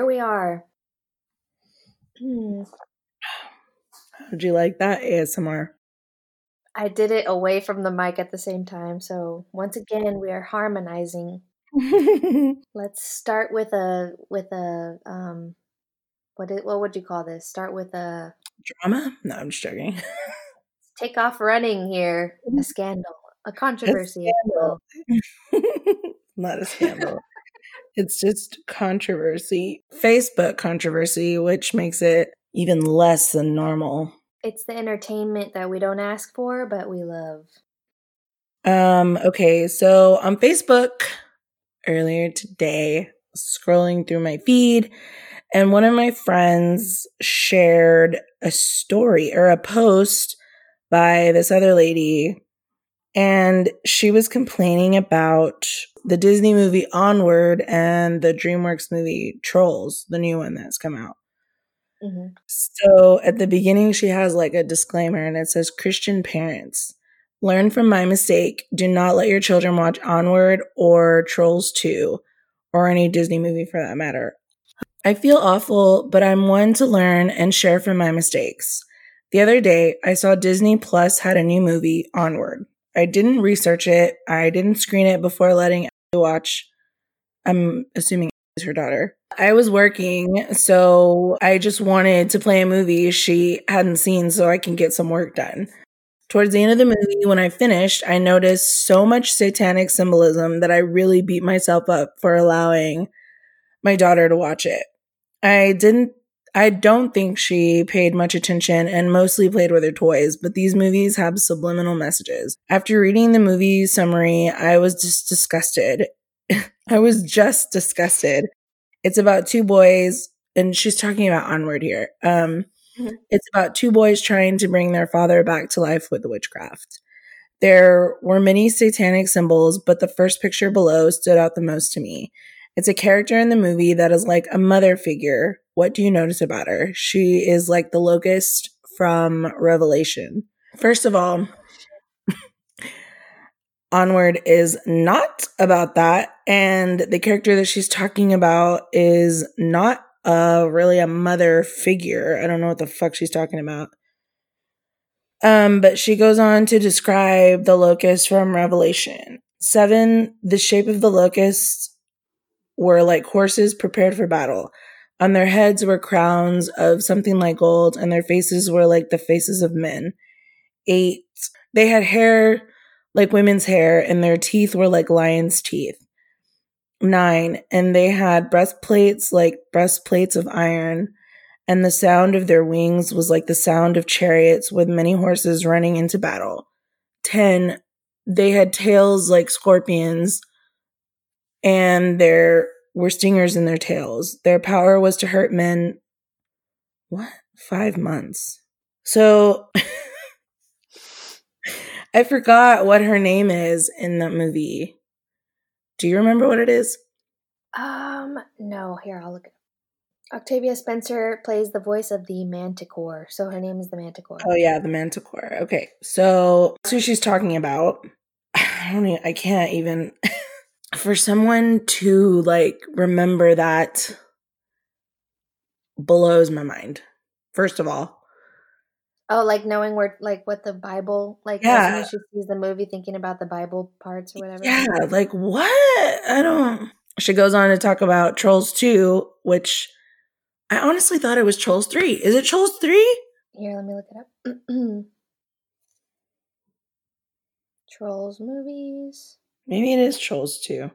Here we are. Hmm. How'd you like that ASMR? I did it away from the mic at the same time. So once again, we are harmonizing. Let's start with a with a um what it, what would you call this? Start with a Drama? No, I'm just joking. take off running here. A scandal, a controversy. if you scandal. Not a scandal. It's just controversy. Facebook controversy, which makes it even less than normal. It's the entertainment that we don't ask for, but we love. Um, okay, so on Facebook earlier today, scrolling through my feed, and one of my friends shared a story or a post by this other lady, and she was complaining about the Disney movie Onward and the DreamWorks movie Trolls, the new one that's come out. hmm So at the beginning, she has like a disclaimer and it says Christian parents, learn from my mistake. Do not let your children watch Onward or Trolls 2 or any Disney movie for that matter. I feel awful, but I'm one to learn and share from my mistakes. The other day, I saw Disney Plus had a new movie, Onward. I didn't research it. I didn't screen it before letting Ashley watch. I'm assuming is her daughter. I was working, so I just wanted to play a movie she hadn't seen so I can get some work done. Towards the end of the movie, when I finished, I noticed so much satanic symbolism that I really beat myself up for allowing my daughter to watch it. I didn't I don't think she paid much attention and mostly played with her toys, but these movies have subliminal messages. After reading the movie summary, I was just disgusted. I was just disgusted. It's about two boys, and she's talking about Onward here. Um, Mhm. it's about two boys trying to bring their father back to life with witchcraft. There were many satanic symbols, but the first picture below stood out the most to me. It's a character in the movie that is like a mother figure. What do you notice about her? She is like the locust from Revelation. First of all, Onward is not about that. And the character that she's talking about is not uh, really a mother figure. I don't know what the fuck she's talking about. Um, but she goes on to describe the locust from Revelation. Seven, the shape of the locusts were like horses prepared for battle. On their heads were crowns of something like gold, and their faces were like the faces of men. Eight, they had hair like women's hair, and their teeth were like lions' teeth. Nine, and they had breastplates like breastplates of iron, and the sound of their wings was like the sound of chariots with many horses running into battle. Ten, they had tails like scorpions, and there were stingers in their tails. Their power was to hurt men. What? Five months. So I forgot what her name is in that movie. Do you remember what it is? Um, no, here I'll look it up. Octavia Spencer plays the voice of the Manticore, so her name is the Manticore. Oh yeah, the Manticore. Okay, so that's who she's talking about. I don't. Even, I can't even. For someone to like remember that blows my mind. First of all, Oh, like knowing where, like what the Bible, like Yeah. as soon as she sees the movie, thinking about the Bible parts or whatever. yeah, like what? I don't. She goes on to talk about Trolls Two, which I honestly thought it was Trolls Three. Is it Trolls Three? Here, let me look it up. Trolls movies. Maybe it is Trolls Two.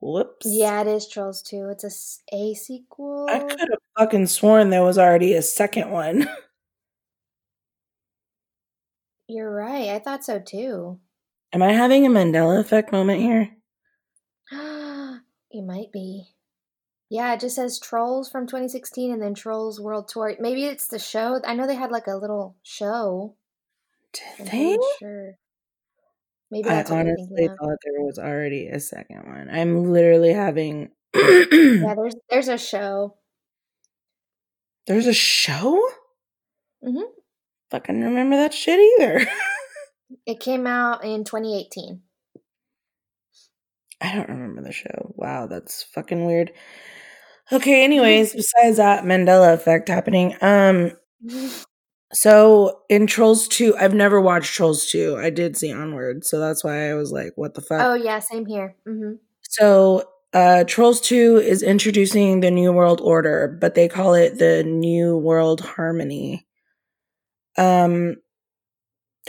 Whoops. Yeah, it is Trolls 2. It's a, s- a sequel. I could have fucking sworn there was already a second one. You're right. I thought so too. Am I having a Mandela effect moment here? you might be. Yeah, it just says Trolls from 2016 and then Trolls World Tour. Maybe it's the show. I know they had like a little show. I'm Did they? sure. Maybe I that's what you're honestly thought there was already a second one. I'm literally having. Yeah, there's there's a show. There's a show? Mhm. Fucking remember that shit either. It came out in 2018. I don't remember the show. Wow, that's fucking weird. Okay, anyways, besides that Mandela effect happening, um so in Trolls 2, I've never watched Trolls 2. I did see Onward, so that's why I was like, what the fuck? Oh yeah, same here. Mm-hmm. So uh Trolls 2 is introducing the New World Order, but they call it the New World Harmony. Um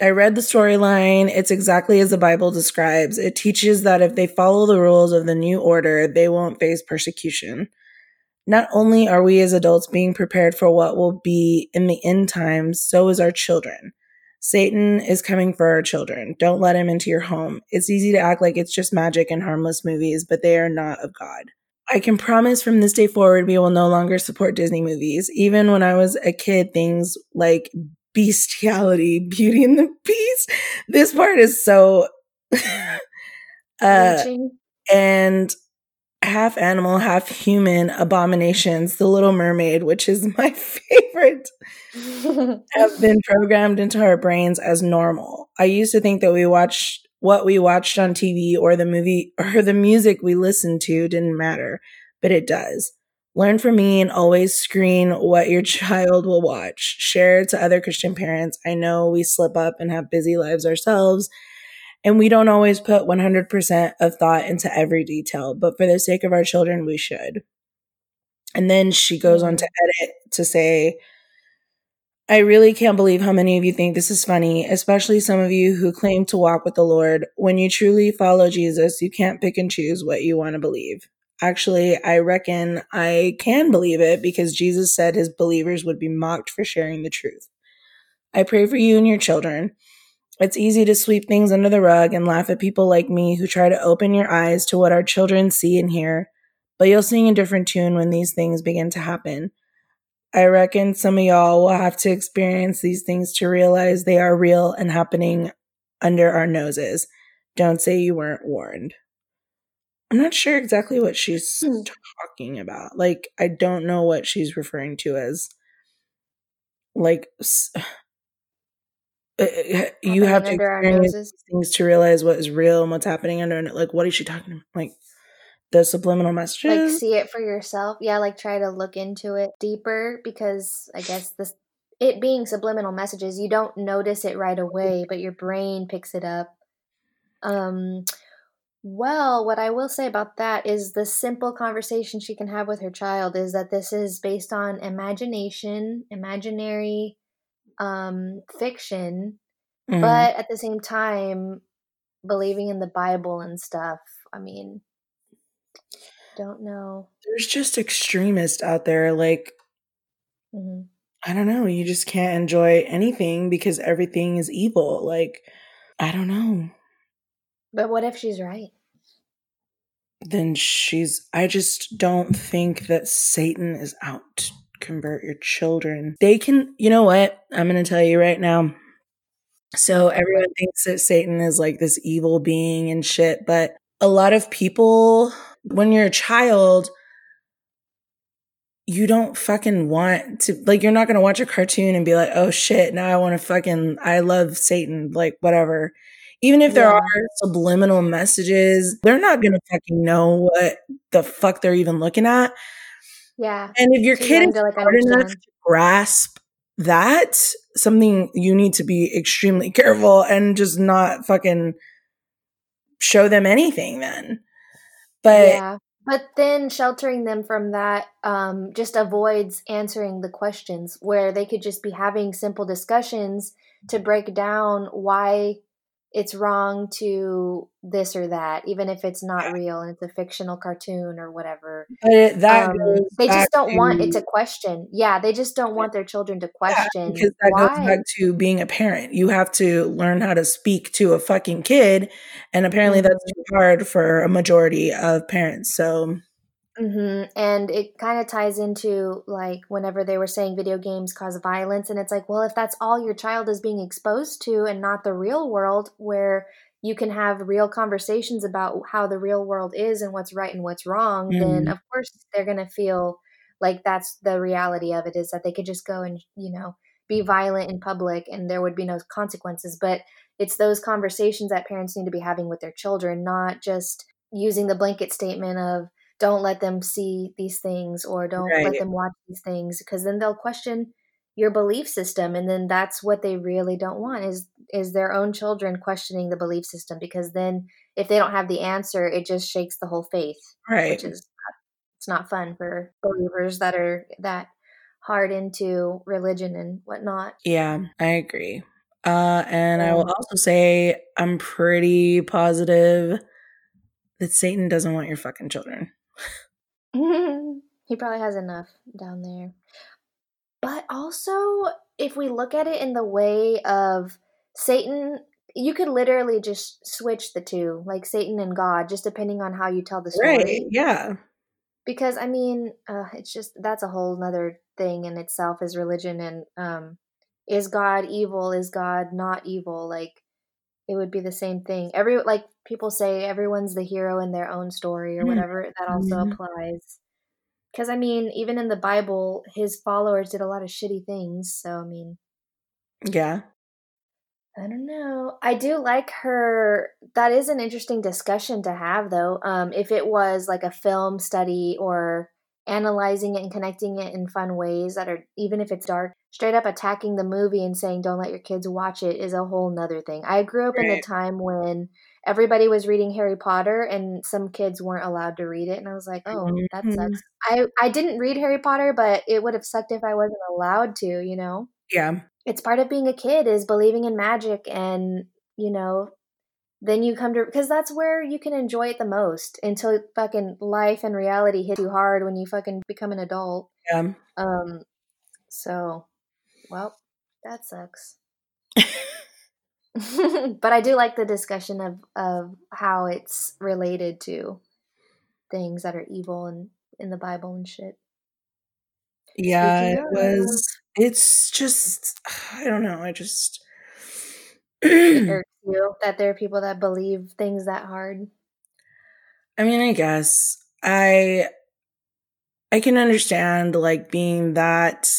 I read the storyline. It's exactly as the Bible describes. It teaches that if they follow the rules of the new order, they won't face persecution. Not only are we as adults being prepared for what will be in the end times, so is our children. Satan is coming for our children. Don't let him into your home. It's easy to act like it's just magic and harmless movies, but they are not of God. I can promise from this day forward, we will no longer support Disney movies. Even when I was a kid, things like bestiality, Beauty and the Beast. This part is so uh and half animal, half human abominations, The Little Mermaid, which is my favorite, have been programmed into our brains as normal. I used to think that we watched what we watched on TV or the movie or the music we listened to didn't matter, but it does. Learn from me and always screen what your child will watch. Share it to other Christian parents. I know we slip up and have busy lives ourselves, and we don't always put 100% of thought into every detail, but for the sake of our children, we should. And then she goes on to mm-hmm. edit to say, I really can't believe how many of you think this is funny, especially some of you who claim to walk with the Lord. When you truly follow Jesus, you can't pick and choose what you want to believe. Actually, I reckon I can believe it because Jesus said his believers would be mocked for sharing the truth. I pray for you and your children. It's easy to sweep things under the rug and laugh at people like me who try to open your eyes to what our children see and hear, but you'll sing a different tune when these things begin to happen. I reckon some of y'all will have to experience these things to realize they are real and happening under our noses. Don't say you weren't warned. I'm not sure exactly what she's hmm. talking about. Like, I don't know what she's referring to as like uh, uh, uh, you have to experience things to realize what is real and what's happening under it. Like, what is she talking about? Like the subliminal messages? Like, see it for yourself. Yeah, like try to look into it deeper because I guess this it being subliminal messages, you don't notice it right away, but your brain picks it up. Um, well, what I will say about that is the simple conversation she can have with her child is that this is based on imagination, imaginary um, fiction, mm-hmm. but at the same time, believing in the Bible and stuff. I mean, don't know. There's just extremists out there. Like, mm-hmm. I don't know. You just can't enjoy anything because everything is evil. Like, I don't know. But what if she's right? Then she's. I just don't think that Satan is out convert your children. They can. You know what? I'm going to tell you right now. So everyone thinks that Satan is like this evil being and shit, but a lot of people, when you're a child, you don't fucking want to like you're not going to watch a cartoon and be like oh shit now i want to fucking i love satan like whatever even if there yeah. are subliminal messages, they're not going to fucking know what the fuck they're even looking at. Yeah. And if your so kid is like smart enough to grasp that, something you need to be extremely careful and just not fucking show them anything then. But yeah. But then sheltering them from that um, just avoids answering the questions where they could just be having simple discussions to break down why it's wrong to this or that, even if it's not real and it's a fictional cartoon or whatever. But it, that um, they just don't to, want it to question. Yeah, they just don't want their children to question. Yeah, because that why. goes back to being a parent. You have to learn how to speak to a fucking kid, and apparently mm-hmm. that's too hard for a majority of parents. So Mm-hmm. And it kind of ties into like whenever they were saying video games cause violence, and it's like, well, if that's all your child is being exposed to and not the real world where you can have real conversations about how the real world is and what's right and what's wrong, mm-hmm. then of course they're going to feel like that's the reality of it is that they could just go and, you know, be violent in public and there would be no consequences. But it's those conversations that parents need to be having with their children, not just using the blanket statement of don't let them see these things or don't right. let them watch these things because then they'll question your belief system and then that's what they really don't want is is their own children questioning the belief system because then if they don't have the answer it just shakes the whole faith right. which is it's not fun for believers that are that hard into religion and whatnot. Yeah i agree. Uh and i will also say i'm pretty positive that satan doesn't want your fucking children he probably has enough down there but also, if we look at it in the way of Satan, you could literally just switch the two, like Satan and God, just depending on how you tell the story. Right, yeah. Because I mean, uh, it's just that's a whole nother thing in itself is religion and um is God evil? Is God not evil? Like it would be the same thing. Every like people say everyone's the hero in their own story or mm-hmm. whatever. That also mm-hmm. applies. Because, I mean, even in the Bible, his followers did a lot of shitty things. So, I mean. Yeah. I don't know. I do like her. That is an interesting discussion to have, though. Um, if it was like a film study or analyzing it and connecting it in fun ways that are, even if it's dark, straight up attacking the movie and saying, don't let your kids watch it is a whole nother thing. I grew up in a time when everybody was reading Harry Potter and some kids weren't allowed to read it and I was like, "Oh, that mm-hmm. sucks." I I didn't read Harry Potter, but it would have sucked if I wasn't allowed to, you know. Yeah. It's part of being a kid is believing in magic and, you know, then you come to because that's where you can enjoy it the most until fucking life and reality hit you hard when you fucking become an adult. Yeah. Um so well, that sucks. but I do like the discussion of of how it's related to things that are evil and in the Bible and shit. Yeah, it was. It's just I don't know. I just you that there are people that believe things that hard. I mean, I guess I I can understand like being that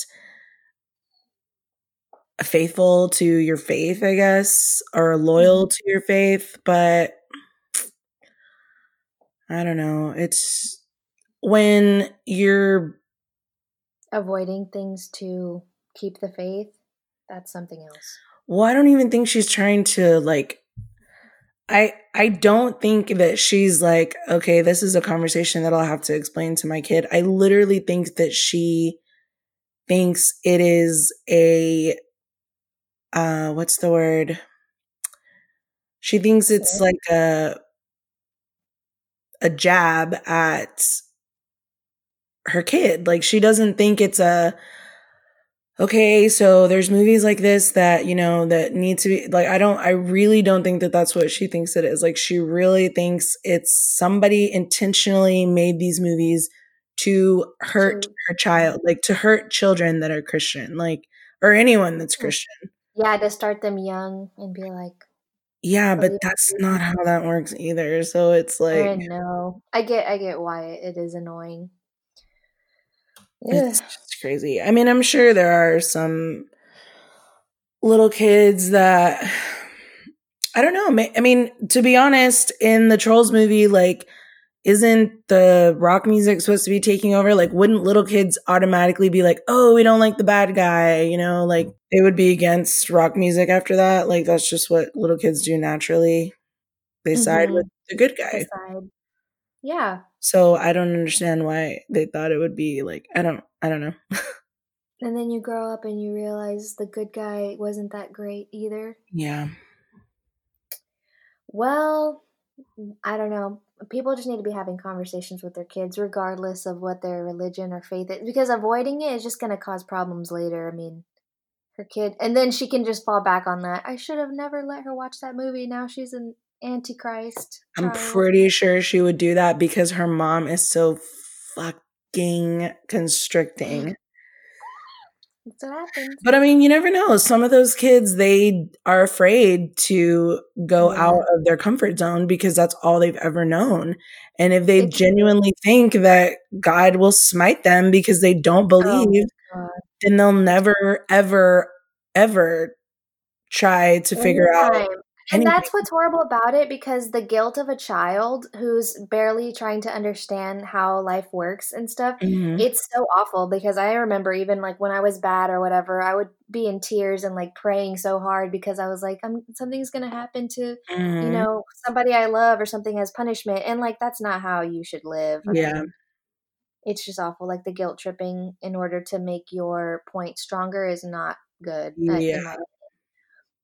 faithful to your faith, I guess, or loyal mm-hmm. to your faith, but I don't know. It's when you're avoiding things to keep the faith, that's something else. Well, I don't even think she's trying to like I I don't think that she's like, okay, this is a conversation that I'll have to explain to my kid. I literally think that she thinks it is a uh what's the word? She thinks it's like a a jab at her kid. Like she doesn't think it's a okay so there's movies like this that you know that need to be like i don't i really don't think that that's what she thinks it is. Like she really thinks it's somebody intentionally made these movies to hurt her child like to hurt children that are christian like or anyone that's christian yeah, to start them young and be like, yeah, but that's not how that works either. So it's like I know. I get I get why it is annoying. It's just crazy. I mean, I'm sure there are some little kids that I don't know. I mean, to be honest, in the Trolls movie, like isn't the rock music supposed to be taking over? Like, wouldn't little kids automatically be like, oh, we don't like the bad guy? You know, like they would be against rock music after that. Like, that's just what little kids do naturally. They mm-hmm. side with the good guy. Yeah. So I don't understand why they thought it would be like, I don't, I don't know. and then you grow up and you realize the good guy wasn't that great either. Yeah. Well, I don't know. People just need to be having conversations with their kids regardless of what their religion or faith is because avoiding it is just going to cause problems later i mean her kid and then she can just fall back on that. I should have never let her watch that movie. Now she's an antichrist child. i'm pretty sure she would do that because her mom is so fucking constricting that's what happens. But I mean, you never know. Some of those kids, they are afraid to go yeah. out of their comfort zone because that's all they've ever known. And if they genuinely think that God will smite them because they don't oh believe, oh then they'll never, ever, ever try to figure out and that's what's horrible about it because the guilt of a child who's barely trying to understand how life works and stuff mm-hmm. it's so awful because i remember even like when i was bad or whatever i would be in tears and like praying so hard because i was like I'm, something's gonna happen to mm-hmm. you know somebody i love or something as punishment and like that's not how you should live I yeah mean, it's just awful like the guilt tripping in order to make your point stronger is not good yeah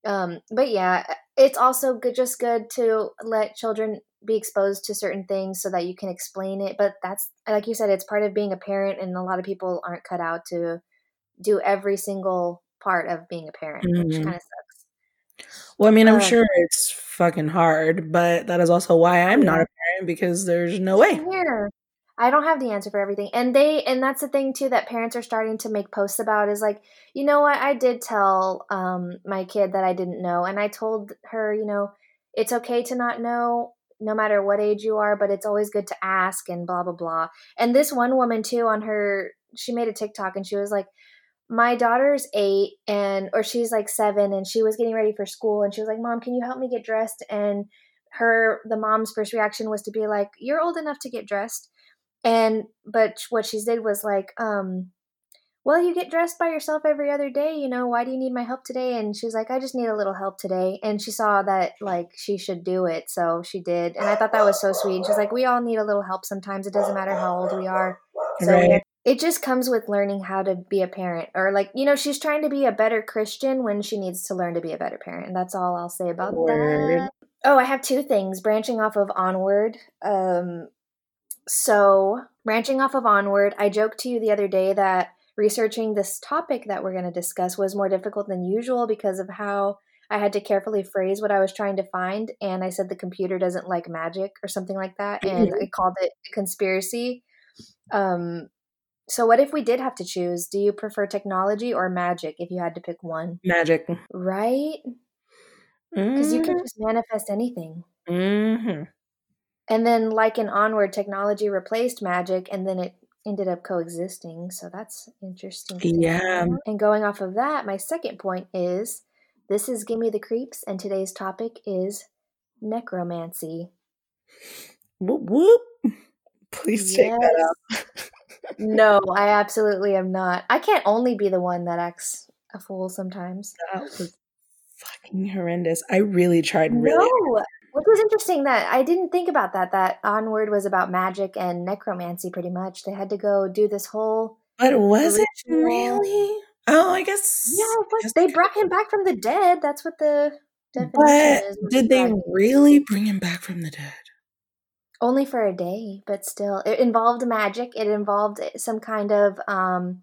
um but yeah it's also good just good to let children be exposed to certain things so that you can explain it but that's like you said it's part of being a parent and a lot of people aren't cut out to do every single part of being a parent mm-hmm. which kind of sucks well i mean i'm uh, sure it's fucking hard but that is also why i'm yeah. not a parent because there's no way here I don't have the answer for everything. And they and that's the thing too that parents are starting to make posts about is like, you know what, I did tell um my kid that I didn't know and I told her, you know, it's okay to not know no matter what age you are, but it's always good to ask and blah blah blah. And this one woman too on her she made a TikTok and she was like my daughter's eight and or she's like seven and she was getting ready for school and she was like mom can you help me get dressed and her the mom's first reaction was to be like you're old enough to get dressed and but what she did was like um well you get dressed by yourself every other day you know why do you need my help today and she was like i just need a little help today and she saw that like she should do it so she did and i thought that was so sweet and she's like we all need a little help sometimes it doesn't matter how old we are so right. it just comes with learning how to be a parent or like you know she's trying to be a better christian when she needs to learn to be a better parent and that's all i'll say about Word. that oh i have two things branching off of onward um so, branching off of Onward, I joked to you the other day that researching this topic that we're going to discuss was more difficult than usual because of how I had to carefully phrase what I was trying to find. And I said the computer doesn't like magic or something like that. And mm-hmm. I called it conspiracy. Um, so, what if we did have to choose? Do you prefer technology or magic if you had to pick one? Magic. Right? Because mm-hmm. you can mm-hmm. just manifest anything. Mm-hmm. And then, like in Onward, technology replaced magic, and then it ended up coexisting. So that's interesting. Yeah. And going off of that, my second point is this is Gimme the Creeps, and today's topic is necromancy. Whoop whoop. Please check yes. that out. no, I absolutely am not. I can't only be the one that acts a fool sometimes. That was fucking horrendous. I really tried really no, which was interesting that I didn't think about that. That Onward was about magic and necromancy, pretty much. They had to go do this whole. But was it really? Oh, I guess. Yeah, was. They brought him back from the dead. That's what the definition but is. Did they really bring him back from the dead? Only for a day, but still, it involved magic. It involved some kind of, um,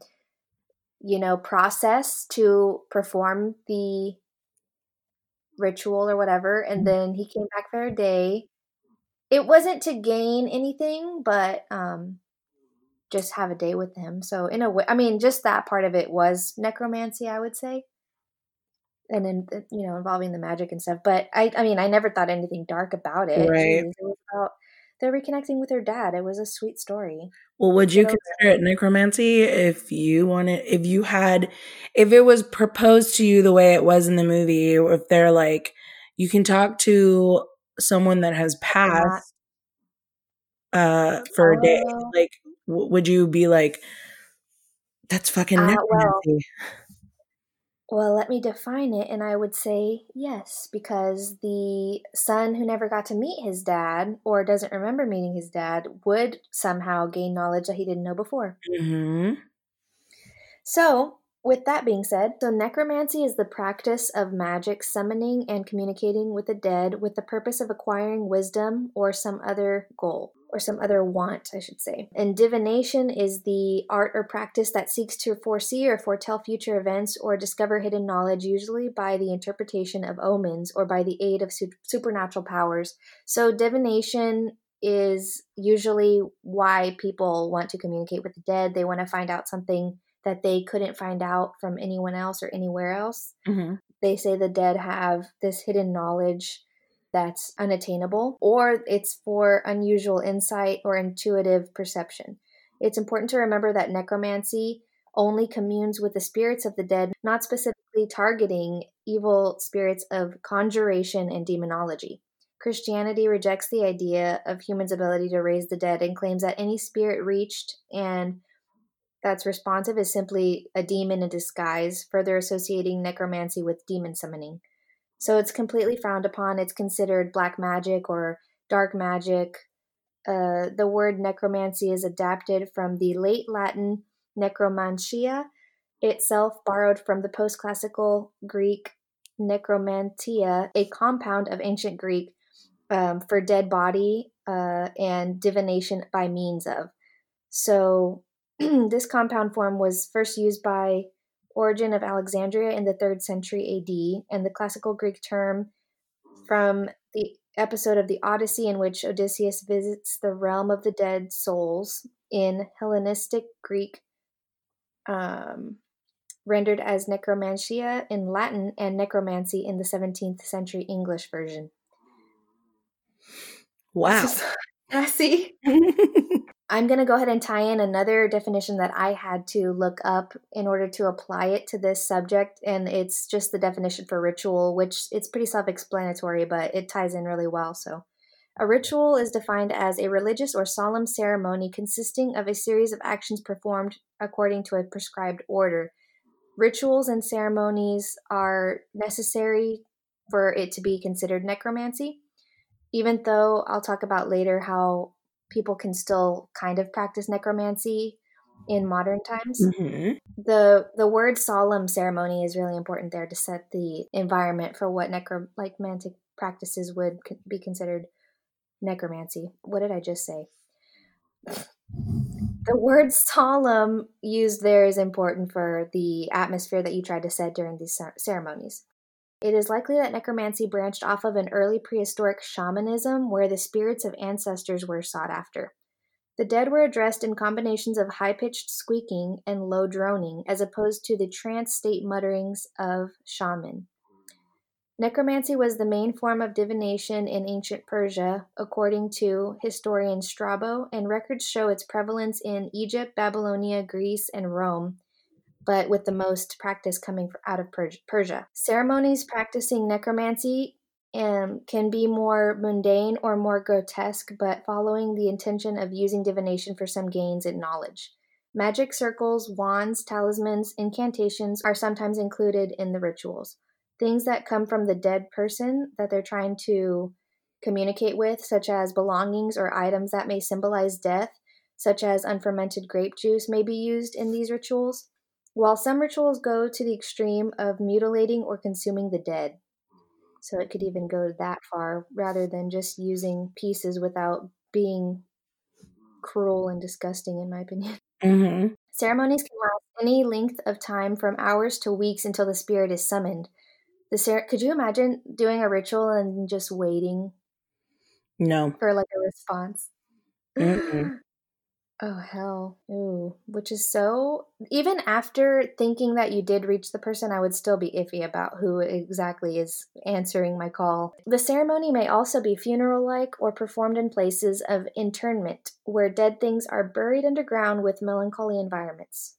you know, process to perform the ritual or whatever, and mm-hmm. then he came back for a day. It wasn't to gain anything, but um, just have a day with him. So in a way, I mean, just that part of it was necromancy, I would say, and then uh, you know involving the magic and stuff. But I, I mean, I never thought anything dark about it. Right. It was about they're reconnecting with their dad. It was a sweet story. Well, would you consider it necromancy if you wanted, if you had, if it was proposed to you the way it was in the movie, or if they're like, you can talk to someone that has passed uh, for a day, oh. like, w- would you be like, that's fucking uh, necromancy? Well, well, let me define it, and I would say yes, because the son who never got to meet his dad or doesn't remember meeting his dad would somehow gain knowledge that he didn't know before. Mm-hmm. So, with that being said, so necromancy is the practice of magic summoning and communicating with the dead with the purpose of acquiring wisdom or some other goal or some other want, I should say. And divination is the art or practice that seeks to foresee or foretell future events or discover hidden knowledge, usually by the interpretation of omens or by the aid of su- supernatural powers. So, divination is usually why people want to communicate with the dead. They want to find out something that they couldn't find out from anyone else or anywhere else. Mm-hmm. They say the dead have this hidden knowledge that's unattainable, or it's for unusual insight or intuitive perception. It's important to remember that necromancy only communes with the spirits of the dead, not specifically targeting evil spirits of conjuration and demonology. Christianity rejects the idea of humans' ability to raise the dead and claims that any spirit reached and that's responsive is simply a demon in disguise, further associating necromancy with demon summoning. So it's completely frowned upon. It's considered black magic or dark magic. Uh, the word necromancy is adapted from the late Latin necromancia, itself borrowed from the post classical Greek necromantia, a compound of ancient Greek um, for dead body uh, and divination by means of. So this compound form was first used by Origen of Alexandria in the 3rd century AD, and the classical Greek term from the episode of the Odyssey in which Odysseus visits the realm of the dead souls in Hellenistic Greek, um, rendered as necromantia in Latin and necromancy in the 17th century English version. Wow. Sassy. I'm going to go ahead and tie in another definition that I had to look up in order to apply it to this subject. And it's just the definition for ritual, which it's pretty self explanatory, but it ties in really well. So, a ritual is defined as a religious or solemn ceremony consisting of a series of actions performed according to a prescribed order. Rituals and ceremonies are necessary for it to be considered necromancy, even though I'll talk about later how people can still kind of practice necromancy in modern times. Mm-hmm. The the word solemn ceremony is really important there to set the environment for what necromantic practices would be considered necromancy. What did I just say? The word solemn used there is important for the atmosphere that you tried to set during these ceremonies. It is likely that necromancy branched off of an early prehistoric shamanism where the spirits of ancestors were sought after. The dead were addressed in combinations of high pitched squeaking and low droning, as opposed to the trance state mutterings of shaman. Necromancy was the main form of divination in ancient Persia, according to historian Strabo, and records show its prevalence in Egypt, Babylonia, Greece, and Rome, but with the most practice coming out of Persia. Ceremonies practicing necromancy um, can be more mundane or more grotesque, but following the intention of using divination for some gains in knowledge. Magic circles, wands, talismans, incantations are sometimes included in the rituals. Things that come from the dead person that they're trying to communicate with, such as belongings or items that may symbolize death, such as unfermented grape juice, may be used in these rituals while some rituals go to the extreme of mutilating or consuming the dead. So it could even go that far rather than just using pieces without being cruel and disgusting, in my opinion. Mm-hmm. Ceremonies can last any length of time from hours to weeks until the spirit is summoned. The cer- could you imagine doing a ritual and just waiting? No. For like a response. Oh hell. Ooh. Which is so even after thinking that you did reach the person, I would still be iffy about who exactly is answering my call. The ceremony may also be funeral like or performed in places of internment, where dead things are buried underground with melancholy environments.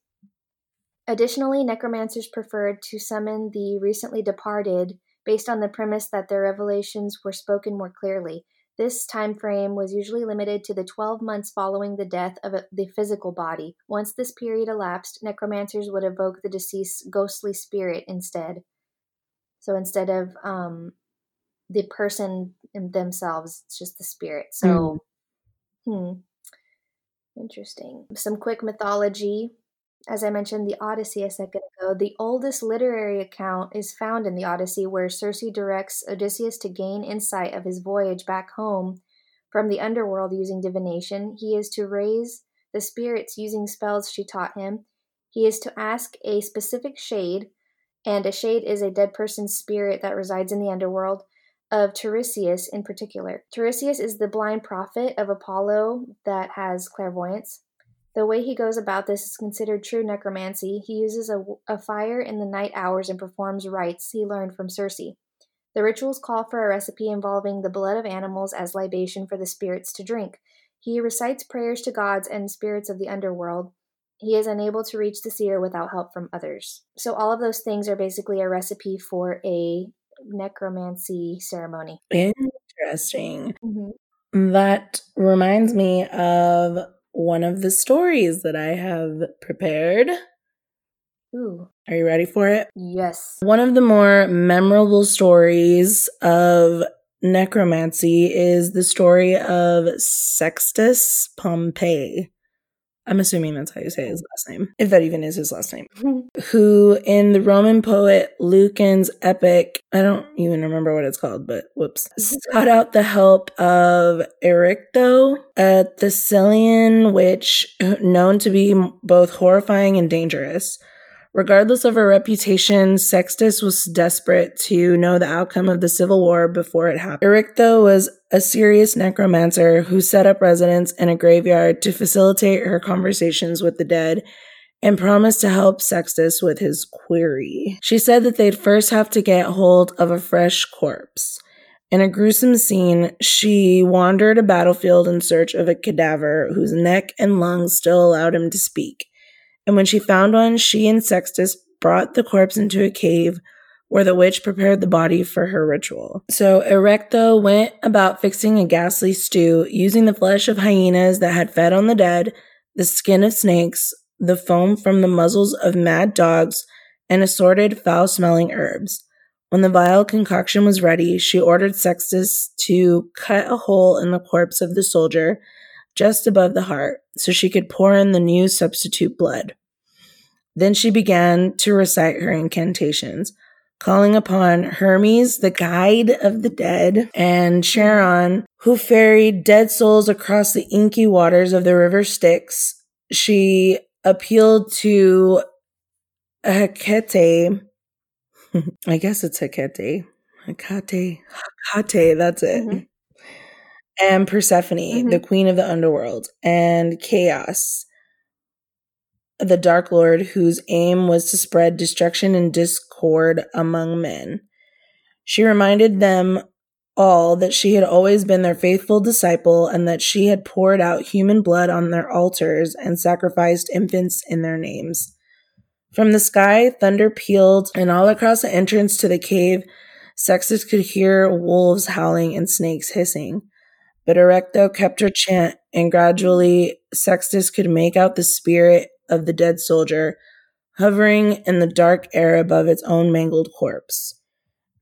Additionally, necromancers preferred to summon the recently departed based on the premise that their revelations were spoken more clearly this time frame was usually limited to the 12 months following the death of the physical body. Once this period elapsed, necromancers would evoke the deceased's ghostly spirit instead. So instead of um, the person themselves, it's just the spirit. So, mm. hmm, interesting. Some quick mythology as I mentioned, the Odyssey a second ago, the oldest literary account is found in the Odyssey, where Circe directs Odysseus to gain insight of his voyage back home from the underworld using divination. He is to raise the spirits using spells she taught him. He is to ask a specific shade, and a shade is a dead person's spirit that resides in the underworld, of Tiresias in particular. Tiresias is the blind prophet of Apollo that has clairvoyance. The way he goes about this is considered true necromancy. He uses a, a fire in the night hours and performs rites he learned from Circe. The rituals call for a recipe involving the blood of animals as libation for the spirits to drink. He recites prayers to gods and spirits of the underworld. He is unable to reach the seer without help from others. So, all of those things are basically a recipe for a necromancy ceremony. Interesting. Mm-hmm. That reminds me of one of the stories that I have prepared. Ooh. Are you ready for it? Yes. One of the more memorable stories of necromancy is the story of Sextus Pompey. I'm assuming that's how you say his oh. last name, if that even is his last name. who, in the Roman poet Lucan's epic, I don't even remember what it's called, but whoops, sought out the help of Erichtho, a Thessalian witch known to be both horrifying and dangerous. Regardless of her reputation, Sextus was desperate to know the outcome of the civil war before it happened. Erichtho was a serious necromancer who set up residence in a graveyard to facilitate her conversations with the dead and promised to help Sextus with his query. She said that they'd first have to get hold of a fresh corpse. In a gruesome scene, she wandered a battlefield in search of a cadaver whose neck and lungs still allowed him to speak and when she found one, she and Sextus brought the corpse into a cave where the witch prepared the body for her ritual. So Erichtho went about fixing a ghastly stew using the flesh of hyenas that had fed on the dead, the skin of snakes, the foam from the muzzles of mad dogs, and assorted foul smelling herbs. When the vile concoction was ready, she ordered Sextus to cut a hole in the corpse of the soldier just above the heart so she could pour in the new substitute blood. Then she began to recite her incantations, calling upon Hermes, the guide of the dead, and Charon, who ferried dead souls across the inky waters of the river Styx. She appealed to Hecate. I guess it's Hecate. Hecate. Hecate, that's it. Mm-hmm and Persephone, mm-hmm. the queen of the underworld, and Chaos, the Dark Lord, whose aim was to spread destruction and discord among men. She reminded them all that she had always been their faithful disciple and that she had poured out human blood on their altars and sacrificed infants in their names. From the sky, thunder pealed, and all across the entrance to the cave, Sextus could hear wolves howling and snakes hissing. But Erichtho kept her chant, and gradually Sextus could make out the spirit of the dead soldier hovering in the dark air above its own mangled corpse.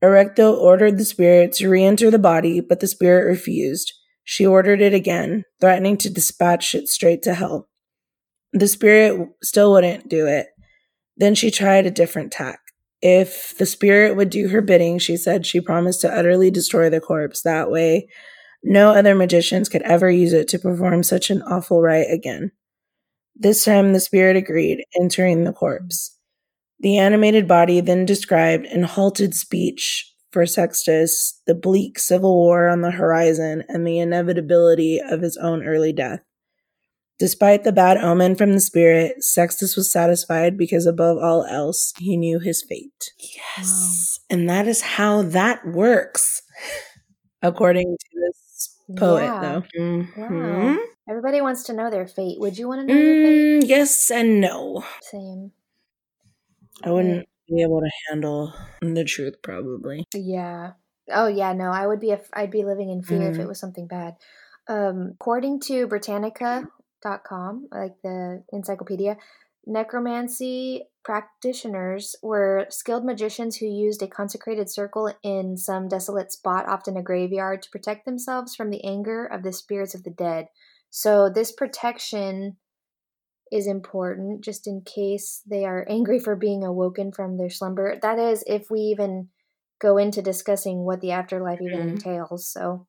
Erichtho ordered the spirit to re enter the body, but the spirit refused. She ordered it again, threatening to dispatch it straight to hell. The spirit still wouldn't do it. Then she tried a different tack. If the spirit would do her bidding, she said she promised to utterly destroy the corpse. That way, no other magicians could ever use it to perform such an awful rite again. This time the spirit agreed, entering the corpse. The animated body then described in halted speech for Sextus the bleak civil war on the horizon and the inevitability of his own early death. Despite the bad omen from the spirit, Sextus was satisfied because above all else, he knew his fate. Yes. Wow. And that is how that works, according to this poet, yeah. though. Mm-hmm. Wow. Everybody wants to know their fate. Would you want to know mm, your fate? Yes and no. Same. I wouldn't be able to handle the truth, probably. Yeah. Oh yeah, no. I would be. I'd be living in fear mm. if it mm-hmm. was something bad. Um, according to Britannica.com, like the encyclopedia, necromancy practitioners were skilled magicians who used a consecrated circle in some desolate spot, often a graveyard, to protect themselves from the anger of the spirits of the dead. So, this protection is important just in case they are angry for being awoken from their slumber. That is, if we even go into discussing what the afterlife even mm-hmm. entails. So,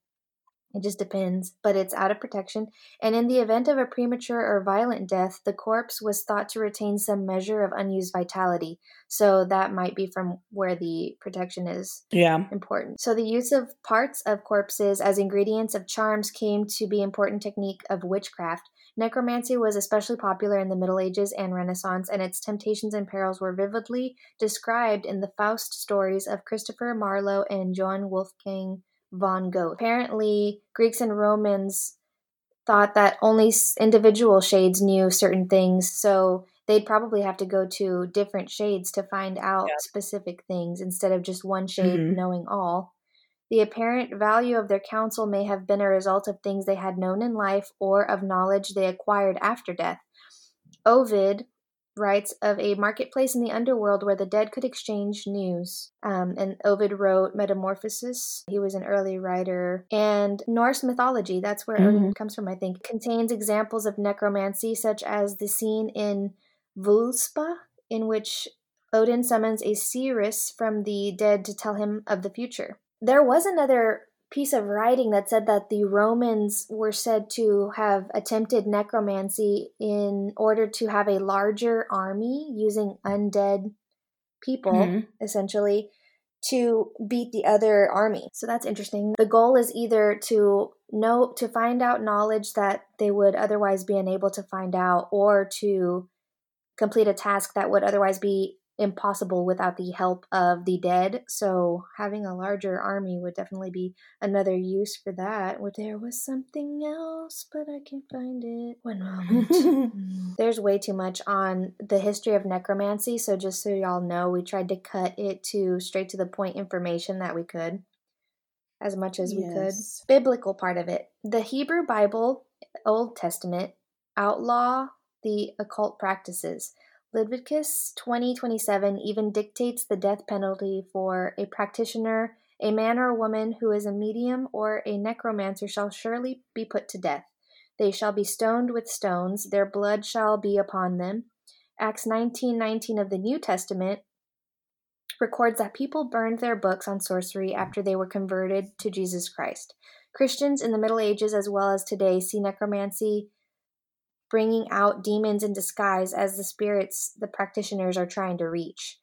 it just depends, but it's out of protection. And in the event of a premature or violent death, the corpse was thought to retain some measure of unused vitality. So that might be from where the protection is yeah. important. So the use of parts of corpses as ingredients of charms came to be an important technique of witchcraft. Necromancy was especially popular in the Middle Ages and Renaissance, and its temptations and perils were vividly described in the Faust stories of Christopher Marlowe and Johann Wolfgang von Goethe. Apparently, Greeks and Romans thought that only individual shades knew certain things. So they'd probably have to go to different shades to find out yeah. specific things instead of just one shade mm-hmm. knowing all. The apparent value of their counsel may have been a result of things they had known in life or of knowledge they acquired after death. Ovid writes of a marketplace in the underworld where the dead could exchange news. Um, and Ovid wrote Metamorphosis. He was an early writer. And Norse mythology, that's where mm-hmm. Odin comes from, I think, contains examples of necromancy, such as the scene in Völuspá, in which Odin summons a seeress from the dead to tell him of the future. There was another piece of writing that said that the Romans were said to have attempted necromancy in order to have a larger army using undead people, mm-hmm. essentially, to beat the other army. So that's interesting. The goal is either to know to find out knowledge that they would otherwise be unable to find out or to complete a task that would otherwise be impossible without the help of the dead. So having a larger army would definitely be another use for that. There was something else, but I can't find it. One moment. There's way too much on the history of necromancy, so just so y'all know, we tried to cut it to straight to the point information that we could. As much as yes. we could. Biblical part of it. The Hebrew Bible, Old Testament, outlaw the occult practices. Leviticus 20:27 even dictates the death penalty for a practitioner, a man or a woman who is a medium or a necromancer shall surely be put to death. They shall be stoned with stones, their blood shall be upon them. Acts 19:19 of the New Testament records that people burned their books on sorcery after they were converted to Jesus Christ. Christians in the Middle Ages as well as today see necromancy bringing out demons in disguise as the spirits the practitioners are trying to reach.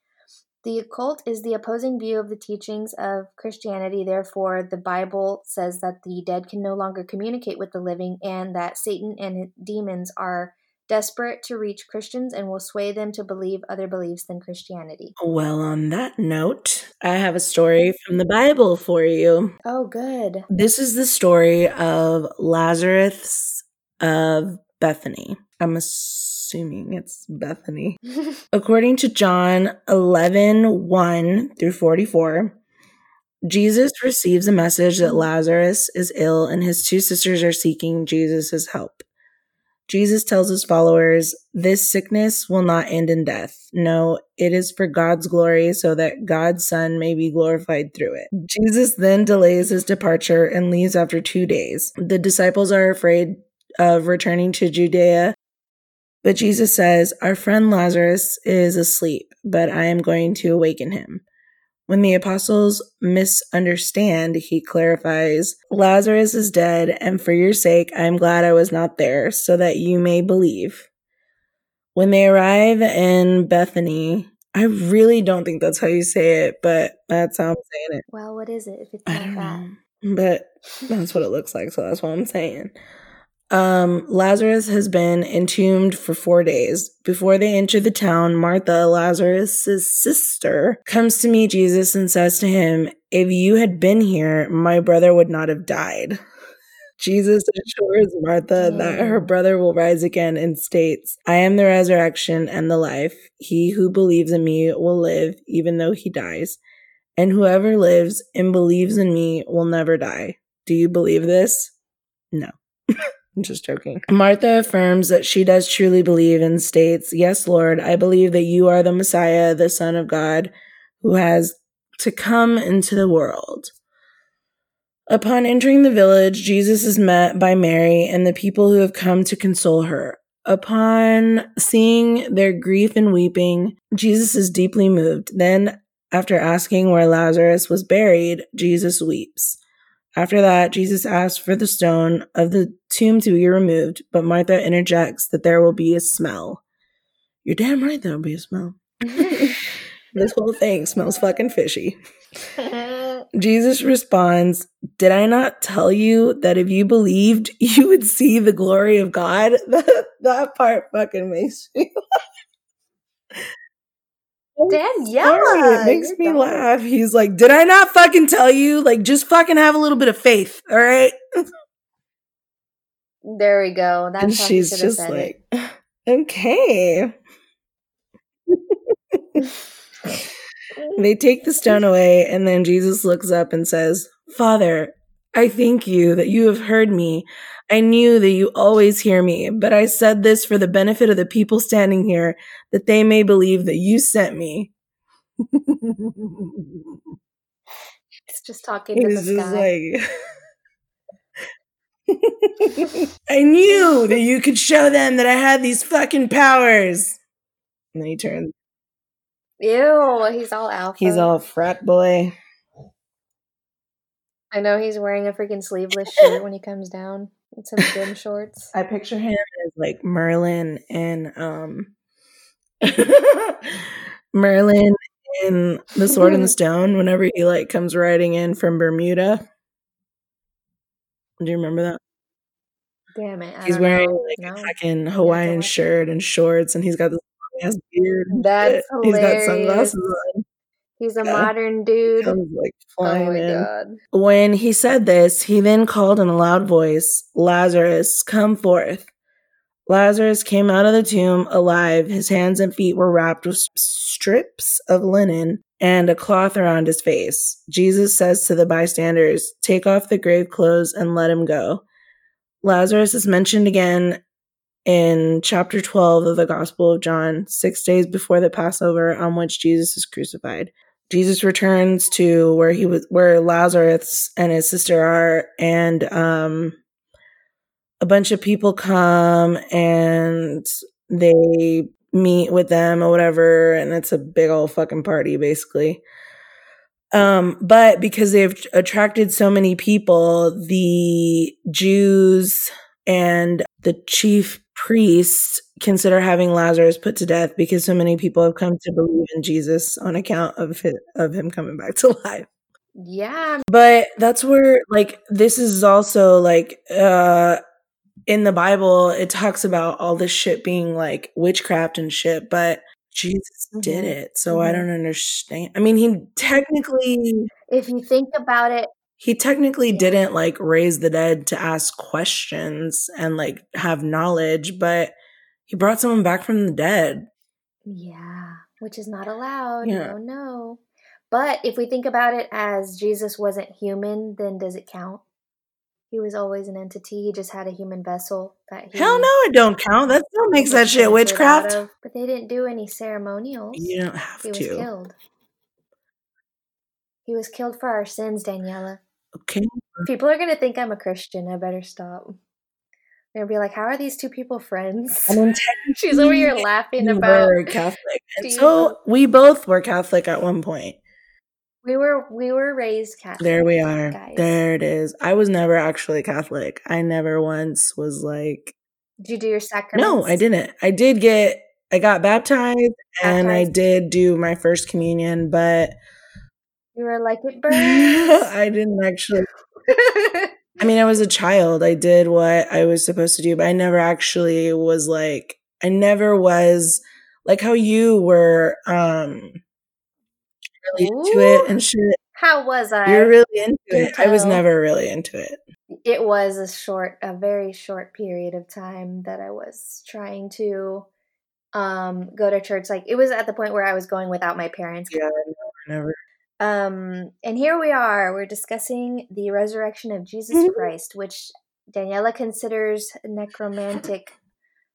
The occult is the opposing view of the teachings of Christianity. Therefore, the Bible says that the dead can no longer communicate with the living and that Satan and demons are desperate to reach Christians and will sway them to believe other beliefs than Christianity. Well, on that note, I have a story from the Bible for you. Oh, good. This is the story of Lazarus of Bethany. I'm assuming it's Bethany. According to John 11 1 through 44, Jesus receives a message that Lazarus is ill and his two sisters are seeking Jesus' help. Jesus tells his followers, This sickness will not end in death. No, it is for God's glory so that God's Son may be glorified through it. Jesus then delays his departure and leaves after two days. The disciples are afraid of returning to Judea. But Jesus says, Our friend Lazarus is asleep, but I am going to awaken him. When the apostles misunderstand, he clarifies, Lazarus is dead, and for your sake I am glad I was not there, so that you may believe. When they arrive in Bethany, I really don't think that's how you say it, but that's how I'm saying it. Well, what is it if it's not that? But that's what it looks like, so that's what I'm saying. Um, Lazarus has been entombed for four days. Before they enter the town, Martha, Lazarus' sister, comes to meet Jesus and says to him, If you had been here, my brother would not have died. Jesus assures Martha that her brother will rise again and states, I am the resurrection and the life. He who believes in me will live even though he dies. And whoever lives and believes in me will never die. Do you believe this? No. I'm just joking. Martha affirms that she does truly believe and states, Yes, Lord, I believe that you are the Messiah, the Son of God, who has to come into the world. Upon entering the village, Jesus is met by Mary and the people who have come to console her. Upon seeing their grief and weeping, Jesus is deeply moved. Then, after asking where Lazarus was buried, Jesus weeps. After that, Jesus asks for the stone of the tomb to be removed, but Martha interjects that there will be a smell. You're damn right there'll be a smell. this whole thing smells fucking fishy. Jesus responds, Did I not tell you that if you believed, you would see the glory of God? that, that part fucking makes me Daniela. It makes me laugh. He's like, Did I not fucking tell you? Like, just fucking have a little bit of faith, all right? There we go. That's and she's he should have just like, okay. They take the stone away, and then Jesus looks up and says, Father, I thank you that you have heard me. I knew that you always hear me, but I said this for the benefit of the people standing here, that they may believe that you sent me. It's just talking to the just sky. like, I knew that you could show them that I had these fucking powers. And then he turns, Ew, he's all alpha. he's all frat boy. I know he's wearing a freaking sleeveless shirt when he comes down and some gym shorts. I picture him as like Merlin and um Merlin in The Sword and the Stone whenever he like comes riding in from Bermuda. Do you remember that? Damn it. I He's wearing know. like No. a fucking Hawaiian shirt and shorts and he's got this long ass beard. That's. He's got sunglasses on. He's a Yeah. modern dude. Comes like Oh my in. god. When he said this, he then called in a loud voice, Lazarus, come forth. Lazarus came out of the tomb alive. His hands and feet were wrapped with strips of linen and a cloth around his face. Jesus says to the bystanders, Take off the grave clothes and let him go. Lazarus is mentioned again in chapter 12 of the Gospel of John, six days before the Passover on which Jesus is crucified. Jesus returns to where he was where Lazarus and his sister are and um a bunch of people come and they meet with them or whatever and it's a big old fucking party basically. Um but because they've attracted so many people, the Jews and the chief priests consider having Lazarus put to death because so many people have come to believe in Jesus on account of his, of him coming back to life. Yeah. But that's where like this is also like uh in the Bible it talks about all this shit being like witchcraft and shit, but Jesus did Mhm. it. So I Mhm. don't understand. I mean, he technically If you think about it, he technically Yeah. didn't like raise the dead to ask questions and like have knowledge, but he brought someone back from the dead. yeah, which is not allowed. Yeah. No, no. But if we think about it as Jesus wasn't human, then does it count? He was always an entity. He just had a human vessel that he Hell no, it don't count. That still makes that shit witchcraft. of. But they didn't do any ceremonials. You don't have He was killed. He was killed for our sins, Daniela. Okay. People are gonna think I'm a Christian. I better stop. They're gonna be like, "How are these two people friends?" She's over here laughing about. were Catholic, and so we both were Catholic at one point. We were we were raised Catholic. There we are. guys. There it is. I was never actually Catholic. I never once was like, Did you do your sacraments? no, I didn't. I did get, I got baptized, and I did do my first communion, but You were like it burns. I didn't actually. I mean, I was a child. I did what I was supposed to do, but I never actually was like, I never was like how you were um really into it and shit. How was I? You're really into it. I was never really into it. it was a short, a very short period of time that I was trying to um go to church. Like it was at the point where I was going without my parents. Yeah, never. Um, and here we are. We're discussing the resurrection of Jesus Mhm. Christ, which Daniela considers necromantic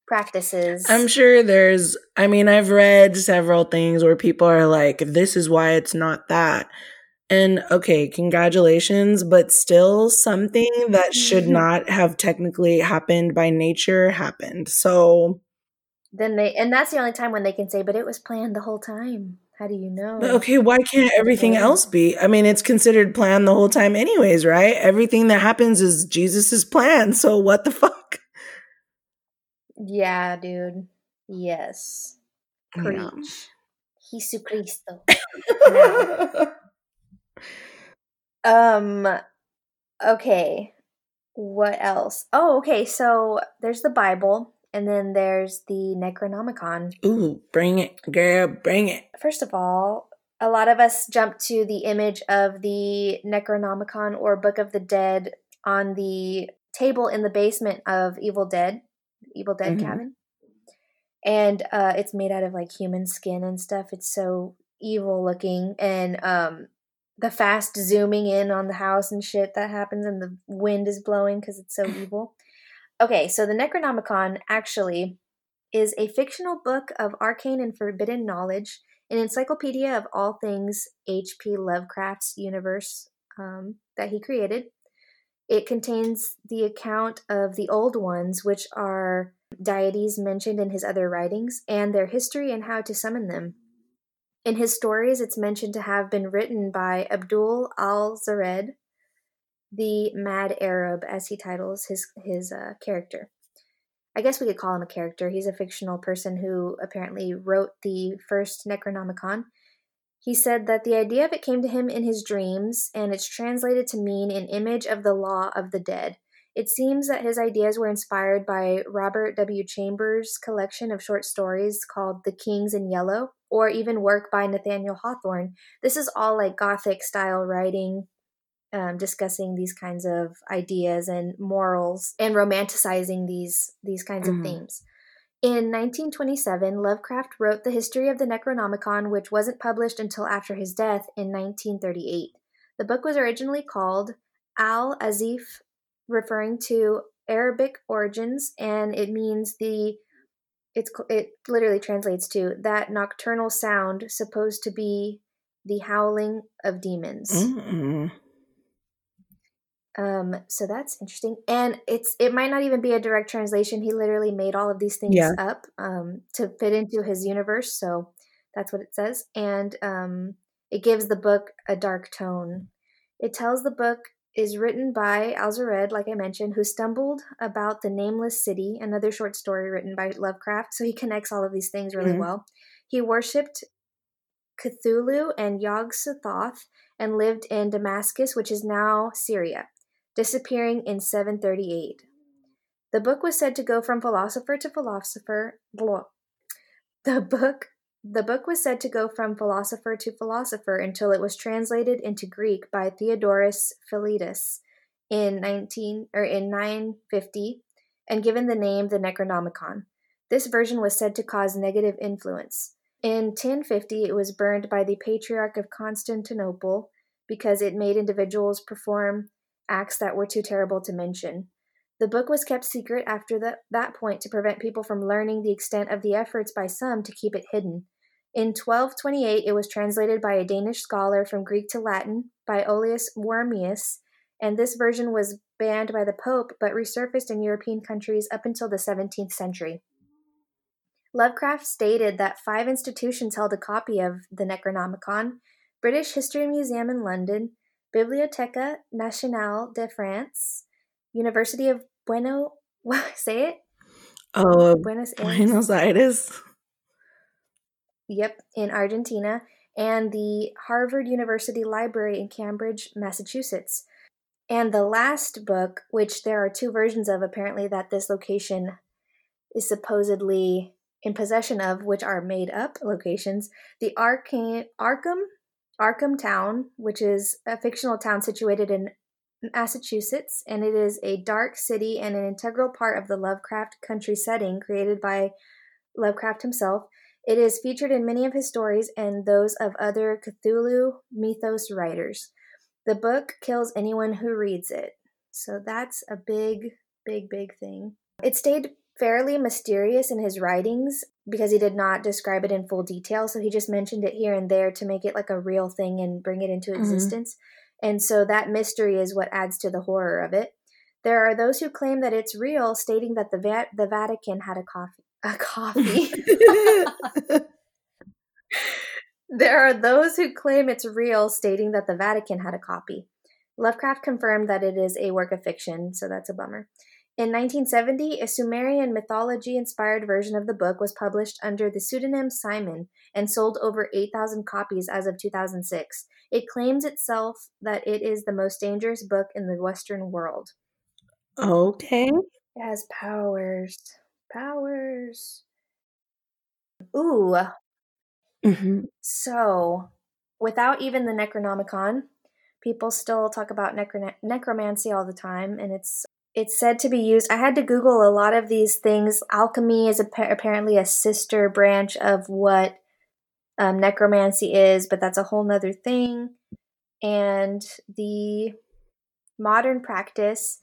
practices. I'm sure there's, I mean, I've read several things where people are like, this is why it's not that. And okay, congratulations, but still something that should not have technically happened by nature happened. So, then they, and that's the only time when they can say, "But it was planned the whole time." How do you know? but okay, why can't everything Okay. else be? I mean, it's considered planned the whole time, anyways, right? Everything that happens is Jesus's plan. So, what the fuck? Yeah, dude. Yes. Preach. Yeah. Jesu Cristo. Um okay. What else? Oh, okay. So there's the Bible and then there's the Necronomicon. Ooh, bring it, girl, bring it. First of all, a lot of us jump to the image of the Necronomicon or Book of the Dead on the table in the basement of Evil Dead, Evil Dead Mhm. cabin, and uh, it's made out of like human skin and stuff. It's so evil looking, and um, the fast zooming in on the house and shit that happens, and the wind is blowing because it's so evil. Okay, so the Necronomicon actually is a fictional book of arcane and forbidden knowledge, an encyclopedia of all things H.P. Lovecraft's universe um, that he created. It contains the account of the old ones, which are deities mentioned in his other writings, and their history and how to summon them. In his stories, it's mentioned to have been written by Abdul Alhazred, the Mad Arab, as he titles his his uh, character. I guess we could call him a character. He's a fictional person who apparently wrote the first Necronomicon. He said that the idea of it came to him in his dreams, and it's translated to mean an image of the law of the dead. It seems that his ideas were inspired by Robert W. Chambers' collection of short stories called The Kings in Yellow, or even work by Nathaniel Hawthorne. This is all like Gothic style writing, um, discussing these kinds of ideas and morals and romanticizing these these kinds Mhm. of themes. In 1927, Lovecraft wrote the history of the Necronomicon, which wasn't published until after his death in 1938. The book was originally called Al Azif, referring to Arabic origins, and it means the it's it literally translates to that nocturnal sound supposed to be the howling of demons. Mm-mm. Um, so that's interesting, and it's it might not even be a direct translation. He literally made all of these things Yeah. up um, to fit into his universe. So that's what it says, and um, it gives the book a dark tone. It tells the book is written by Alhazred, like I mentioned, who stumbled about the nameless city, another short story written by Lovecraft. So he connects all of these things really Mhm. well. He worshipped Cthulhu and Yog Sothoth and lived in Damascus, which is now Syria, disappearing in 738. The book was said to go from philosopher to philosopher. Blah. The book the book was said to go from philosopher to philosopher until it was translated into Greek by Theodorus Philetus in 19 or in 950 and given the name the Necronomicon. This version was said to cause negative influence. In 1050, it was burned by the Patriarch of Constantinople because it made individuals perform acts that were too terrible to mention. The book was kept secret after the, that point to prevent people from learning the extent of the efforts by some to keep it hidden. In 1228, it was translated by a Danish scholar from Greek to Latin by Olaus Wormius, and this version was banned by the Pope but resurfaced in European countries up until the 17th century. Lovecraft stated that five institutions held a copy of the Necronomicon British History Museum in London, Bibliotheca Nationale de France, University of Bueno, say it, Oh, Buenos Aires. Buenos Aires. Yep, in Argentina, and the Harvard University Library in Cambridge, Massachusetts. And the last book, which there are two versions of apparently that this location is supposedly in possession of, which are made up locations, the Arkham Arkham Town, which is a fictional town situated in Massachusetts, and it is a dark city and an integral part of the Lovecraft country setting created by Lovecraft himself. It is featured in many of his stories and those of other Cthulhu mythos writers. The book kills anyone who reads it. So that's a big, big, big thing. It stayed fairly mysterious in his writings because he did not describe it in full detail. So he just mentioned it here and there to make it like a real thing and bring it into Mhm. existence. And so that mystery is what adds to the horror of it. There are those who claim that it's real, stating that the Va- the Vatican had a coffee. A coffee. There are those who claim it's real, stating that the Vatican had a copy. Lovecraft confirmed that it is a work of fiction, so that's a bummer. In 1970, a Sumerian mythology inspired version of the book was published under the pseudonym Simon and sold over 8,000 copies as of 2006. It claims itself that it is the most dangerous book in the Western world. okay. It has powers. Powers. Ooh, hmm So, without even the Necronomicon, people still talk about necro- necromancy all the time, and it's it's said to be used. I had to Google a lot of these things. Alchemy is apparently a sister branch of what um, necromancy is, but that's a whole nother thing. And the modern practice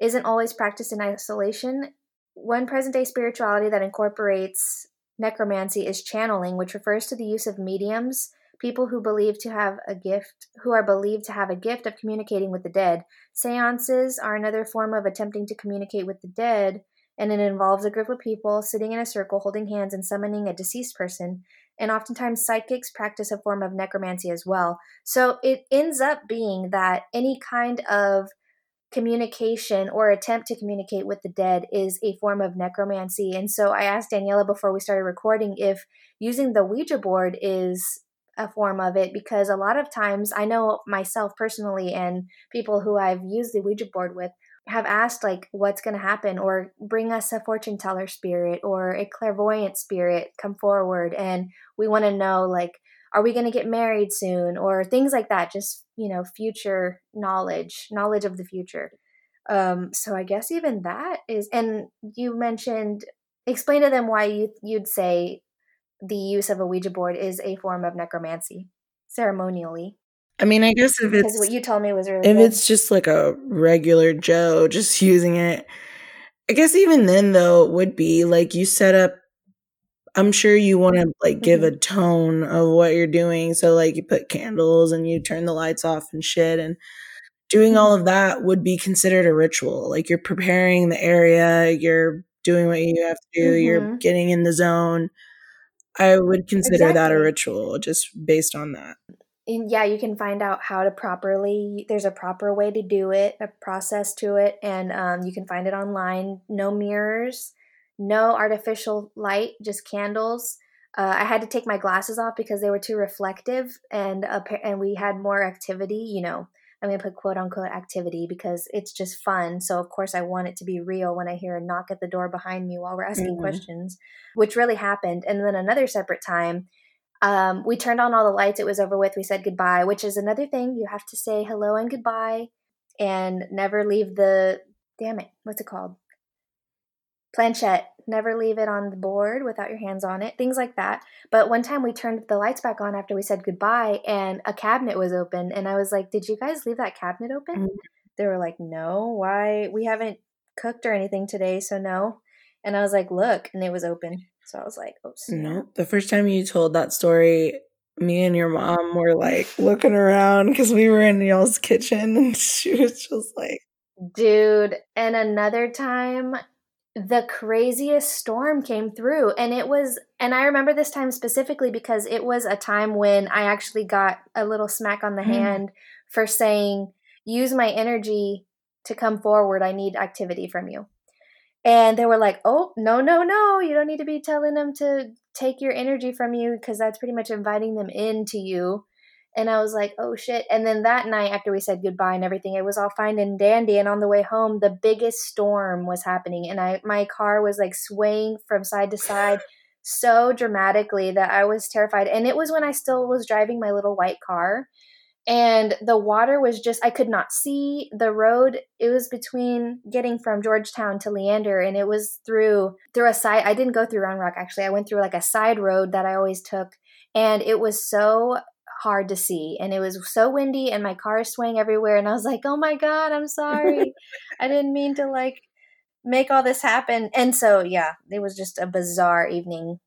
isn't always practiced in isolation. One present day spirituality that incorporates necromancy is channeling, which refers to the use of mediums, people who believe to have a gift, who are believed to have a gift of communicating with the dead. Seances are another form of attempting to communicate with the dead, and it involves a group of people sitting in a circle holding hands and summoning a deceased person. And oftentimes, psychics practice a form of necromancy as well. So it ends up being that any kind of communication or attempt to communicate with the dead is a form of necromancy. And so I asked Daniela before we started recording if using the Ouija board is a form of it because a lot of times I know myself personally and people who I've used the Ouija board with have asked like what's going to happen or bring us a fortune teller spirit or a clairvoyant spirit come forward and we want to know like are we going to get married soon or things like that just you know future knowledge knowledge of the future. Um so i guess even that is and you mentioned explain to them why you you'd say the use of a ouija board is a form of necromancy ceremonially I mean, I guess if it's what you told me was really if good. it's just like a regular Joe just using it, I guess even then though it would be like you set up I'm sure you want to like give Mm-hmm. a tone of what you're doing. So like you put candles and you turn the lights off and shit and doing all Mm-hmm. of that would be considered a ritual. Like you're preparing the area, you're doing what you have to do, you're Mhm. getting in the zone. I would consider that a ritual just based on that. and yeah, you can find out how to properly. There's a proper way to do it, a process to it, and um, you can find it online. No mirrors, no artificial light, just candles. Uh, I had to take my glasses off because they were too reflective, and appa- and we had more activity. You know, I'm gonna put quote unquote activity because it's just fun. So of course I want it to be real when I hear a knock at the door behind me while we're asking Mhm. questions, which really happened. And then another separate time, um, we turned on all the lights. It was over with. We said goodbye, which is another thing. You have to say hello and goodbye, and never leave the damn it. What's it called? Planchette. Never leave it on the board without your hands on it. Things like that. But one time we turned the lights back on after we said goodbye, and a cabinet was open, and I was like, "Did you guys leave that cabinet open?" Mhm. They were like, "No. Why? We haven't cooked or anything today, so no." And I was like, "Look," and it was open. So I was like, "Oh snap." No, the first time you told that story, me and your mom were like looking around because we were in y'all's kitchen and she was just like, Dude, and another time the craziest storm came through and it was and I remember this time specifically because it was a time when I actually got a little smack on the Hmm. hand for saying use my energy to come forward. I need activity from you. And they were like, "Oh, no, no, no. You don't need to be telling them to take your energy from you because that's pretty much inviting them into you." And I was like, oh shit. And then that night, after we said goodbye and everything, it was all fine and dandy. And on the way home, the biggest storm was happening. And I my car was like swaying from side to side so dramatically that I was terrified. And it was when I still was driving my little white car. And the water was just I could not see the road. It was between getting from Georgetown to Leander, and it was through through a side I didn't go through Round Rock actually. I went through like a side road that I always took. And it was so hard to see and it was so windy and my car is swaying everywhere and I was like, "Oh my god, I'm sorry. I didn't mean to like make all this happen." And so, yeah, it was just a bizarre evening.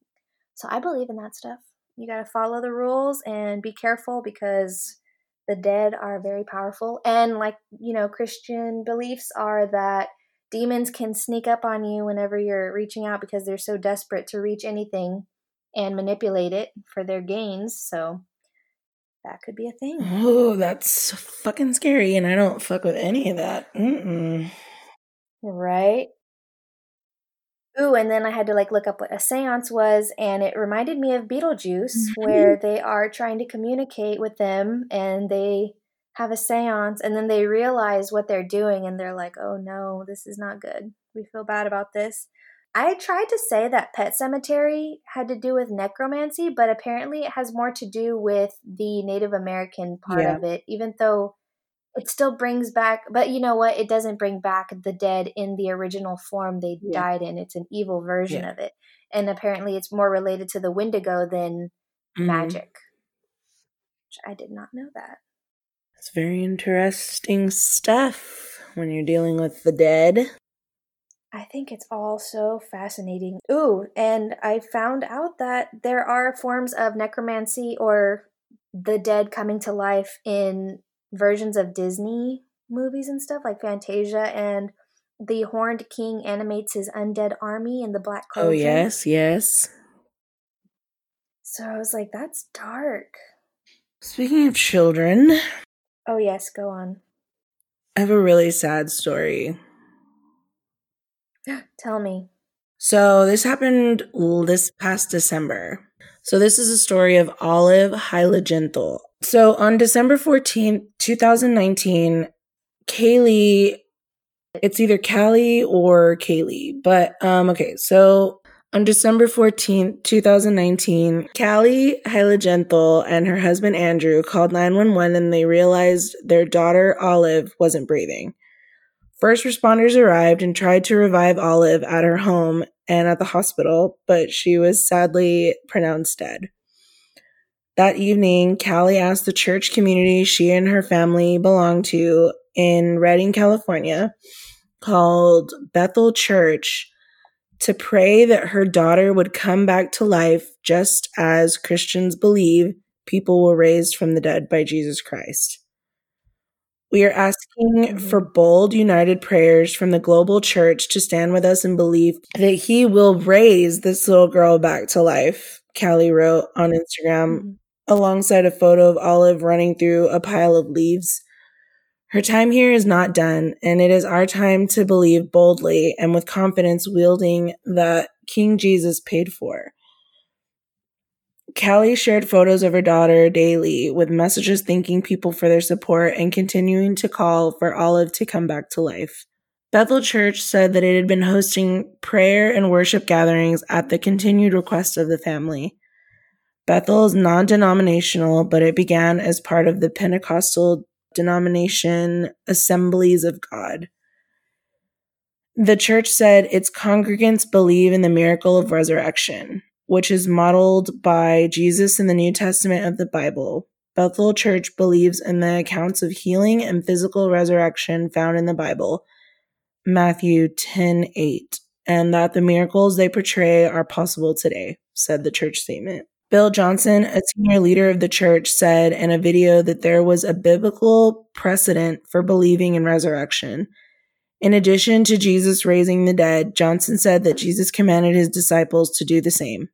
So I believe in that stuff. You got to follow the rules and be careful because the dead are very powerful and like, you know, Christian beliefs are that demons can sneak up on you whenever you're reaching out because they're so desperate to reach anything and manipulate it for their gains. So that could be a thing. oh, that's fucking scary. And I don't fuck with any of that. Mm-mm. Right? Ooh, and then I had to like look up what a seance was, and it reminded me of Beetlejuice, where mm-hmm. they are trying to communicate with them and they have a seance, and then they realize what they're doing, and they're like, oh no, this is not good. We feel bad about this. I tried to say that Pet Sematary had to do with necromancy, but apparently it has more to do with the Native American part Yeah. of it, even though it still brings back but you know what it doesn't bring back the dead in the original form they Yeah. died in it's an evil version Yeah. of it and apparently it's more related to the wendigo than Mhm. magic Which i did not know that It's very interesting stuff when you're dealing with the dead. I think it's all so fascinating ooh and i found out that there are forms of necromancy or the dead coming to life in versions of disney movies and stuff like fantasia and the horned king animates his undead army in the black Oh, yes, yes. So I was like, that's dark. Speaking of children, Oh, yes, go on. I have a really sad story. Tell me. So, this happened this past December. So, this is a story of Olive Heiligenthal. So, on December 14th, 2019, Kaylee, it's either Callie or Kaylee, but um, okay, so on December 14th, 2019, Callie Heiligenthal and her husband Andrew called 911 and they realized their daughter Olive wasn't breathing. First responders arrived and tried to revive Olive at her home and at the hospital, but she was sadly pronounced dead. That evening, Callie asked the church community she and her family belonged to in Redding, California, called Bethel Church, to pray that her daughter would come back to life just as Christians believe people were raised from the dead by Jesus Christ. We are asking Mhm. for bold, united prayers from the global church to stand with us and believe that He will raise this little girl back to life, Callie wrote on Instagram Mhm. alongside a photo of Olive running through a pile of leaves. Her time here is not done, and it is our time to believe boldly and with confidence, wielding that King Jesus paid for. Callie shared photos of her daughter daily with messages thanking people for their support and continuing to call for Olive to come back to life. Bethel Church said that it had been hosting prayer and worship gatherings at the continued request of the family. Bethel is non denominational, but it began as part of the Pentecostal denomination Assemblies of God. The church said its congregants believe in the miracle of resurrection, which is modeled by Jesus in the New Testament of the Bible. Bethel Church believes in the accounts of healing and physical resurrection found in the Bible, Matthew 10 8, and that the miracles they portray are possible today, said the church statement. Bill Johnson, a senior leader of the church, said in a video that there was a biblical precedent for believing in resurrection. In addition to Jesus raising the dead, Johnson said that Jesus commanded his disciples to do the same.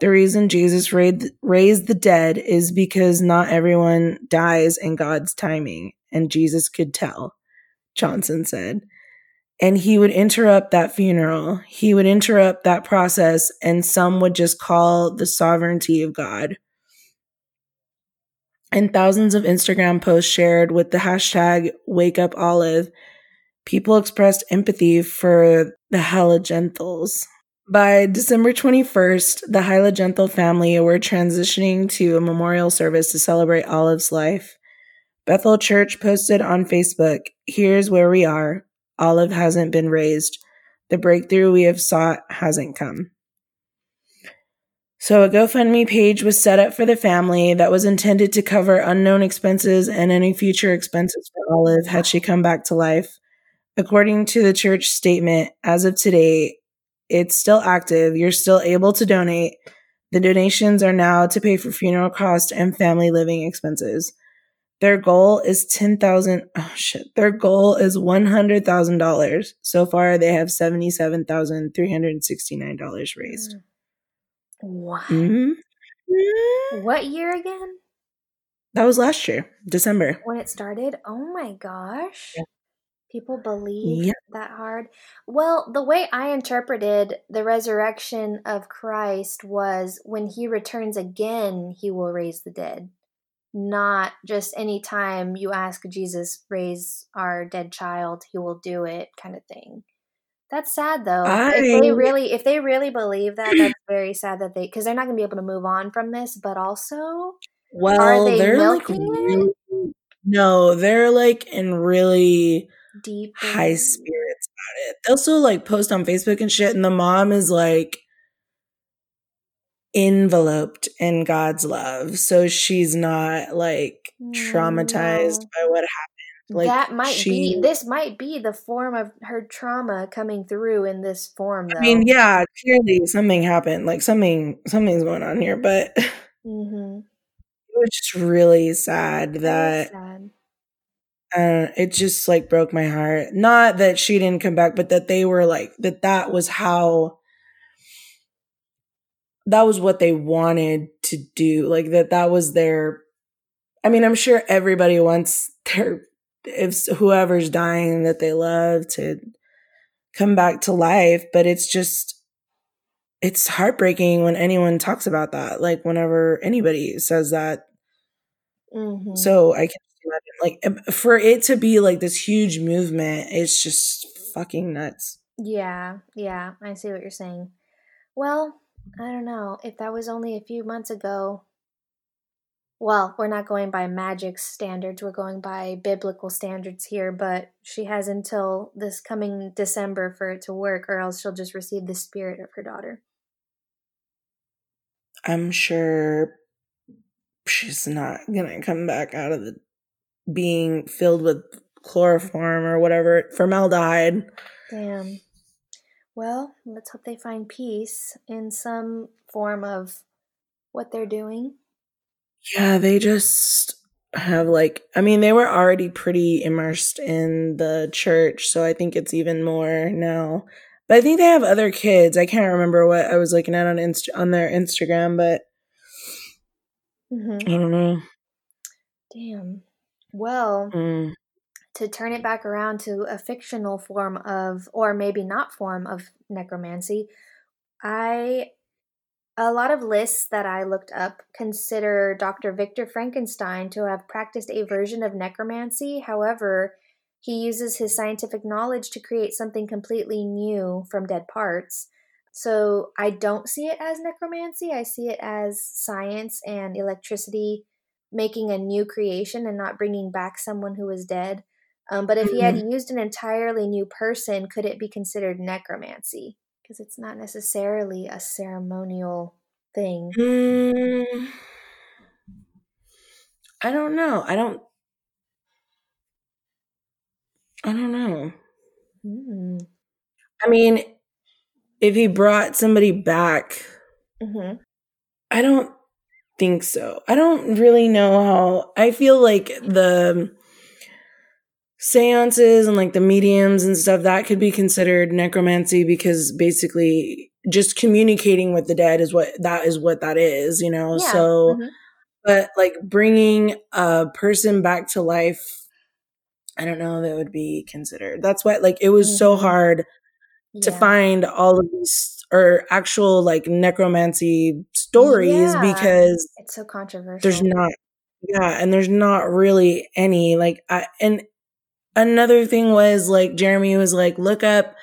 The reason Jesus raised, the dead is because not everyone dies in God's timing, and Jesus could tell, Johnson said. And he would interrupt that funeral. He would interrupt that process, and some would just call the sovereignty of God. And thousands of Instagram posts shared with the hashtag Wake Up Olive, people expressed empathy for the Heiligenthals. By December 21st, the Heiligenthal family were transitioning to a memorial service to celebrate Olive's life. Bethel Church posted on Facebook, Here's where we are. Olive hasn't been raised. The breakthrough we have sought hasn't come. So, a GoFundMe page was set up for the family that was intended to cover unknown expenses and any future expenses for Olive had she come back to life. According to the church statement, as of today, it's still active. You're still able to donate. The donations are now to pay for funeral costs and family living expenses. Their goal is ten thousand. Oh shit! Their goal is one hundred thousand dollars. So far, they have seventy-seven thousand three hundred sixty-nine dollars raised. What? hmm What year again? That was last year, December. When it started? Oh my gosh. Yeah. People believe Yeah. that hard. Well, the way I interpreted the resurrection of Christ was when he returns again, he will raise the dead. Not just any time you ask Jesus, raise our dead child, he will do it kind of thing. That's sad though. if they really if they really believe that, that's very sad that they because they're not gonna be able to move on from this, but also Well, they they're like milking it? really, No, they're like in really Deep. high spirits about it. They'll still like post on Facebook and shit, and the mom is like enveloped in God's love. So she's not like traumatized No. by what happened. Like that might she be this might be the form of her trauma coming through in this form though. I mean, yeah, clearly something happened. Like something something's going on here, but it mm-hmm. was just really sad that sad. Uh, it just like broke my heart. Not that she didn't come back, but that they were like that. That was how. That was what they wanted to do. Like that. That was their. I mean, I'm sure everybody wants their if whoever's dying that they love to come back to life, but it's just it's heartbreaking when anyone talks about that. Like whenever anybody says that. Mm-hmm. So I can like, for it to be like this huge movement, it's just fucking nuts. Yeah, yeah, I see what you're saying. Well, I don't know. If that was only a few months ago, well, we're not going by magic standards, we're going by biblical standards here, but she has until this coming December for it to work, or else she'll just receive the spirit of her daughter. I'm sure she's not gonna come back out of the being filled with chloroform or whatever formaldehyde. Damn. Well, let's hope they find peace in some form of what they're doing. Yeah, they just have like I mean they were already pretty immersed in the church, so I think it's even more now. But I think they have other kids. I can't remember what I was looking at on Inst- on their Instagram, but mm-hmm. I don't know. Damn. Well, mm. to turn it back around to a fictional form of, or maybe not form of necromancy, I a lot of lists that I looked up consider Dr. Victor Frankenstein to have practiced a version of necromancy. However, he uses his scientific knowledge to create something completely new from dead parts. So I don't see it as necromancy. I see it as science and electricity making a new creation and not bringing back someone who was dead. Um, but if mm-hmm. he had used an entirely new person, could it be considered necromancy? Because it's not necessarily a ceremonial thing. Mm, I don't know. I don't. I don't know. Mm. I mean, if he brought somebody back, mm-hmm. I don't think so. I don't really know how. I feel like the seances and like the mediums and stuff that could be considered necromancy because basically just communicating with the dead is what that is what that is, you know. Yeah. So mm-hmm. but like bringing a person back to life I don't know that would be considered. That's why like it was mm-hmm. so hard yeah. to find all of these or actual like necromancy stories yeah. because it's so controversial. There's not yeah, and there's not really any like I and another thing was like Jeremy was like look up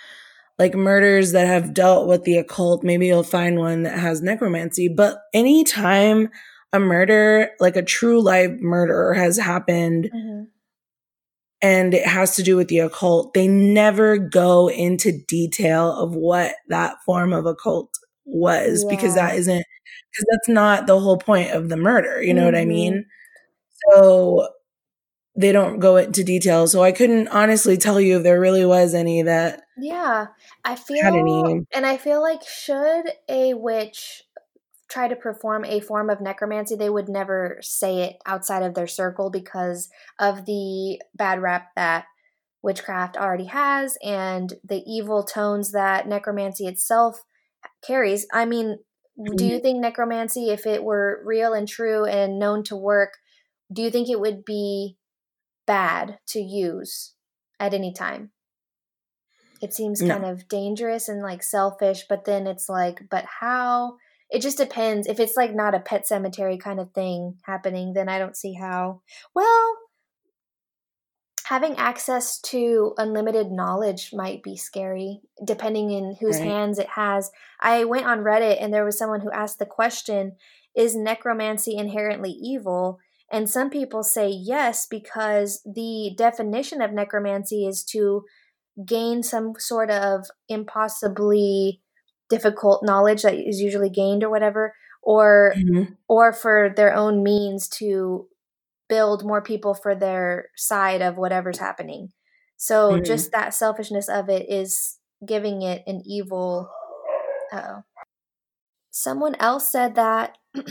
like murders that have dealt with the occult. Maybe you'll find one that has necromancy. But anytime a murder, like a true life murder, has happened mm-hmm. and it has to do with the occult, they never go into detail of what that form of occult was yeah. because that isn't, because that's not the whole point of the murder. You know mm-hmm. what I mean? Mm-hmm. So they don't go into detail. So I couldn't honestly tell you if there really was any that. Yeah, I feel, and I feel like should a witch try to perform a form of necromancy, they would never say it outside of their circle because of the bad rap that witchcraft already has and the evil tones that necromancy itself carries. I mean, do you mm-hmm. think necromancy, if it were real and true and known to work, do you think it would be bad to use at any time. It seems no. kind of dangerous and like selfish, but then it's like, but how? It just depends. If it's like not a pet cemetery kind of thing happening, then I don't see how. Well, having access to unlimited knowledge might be scary depending in whose right. hands it has. I went on Reddit and there was someone who asked the question, is necromancy inherently evil? And some people say yes because the definition of necromancy is to gain some sort of impossibly difficult knowledge that is usually gained or whatever or mm-hmm. or for their own means to build more people for their side of whatever's happening. So mm-hmm. just that selfishness of it is giving it an evil oh someone else said that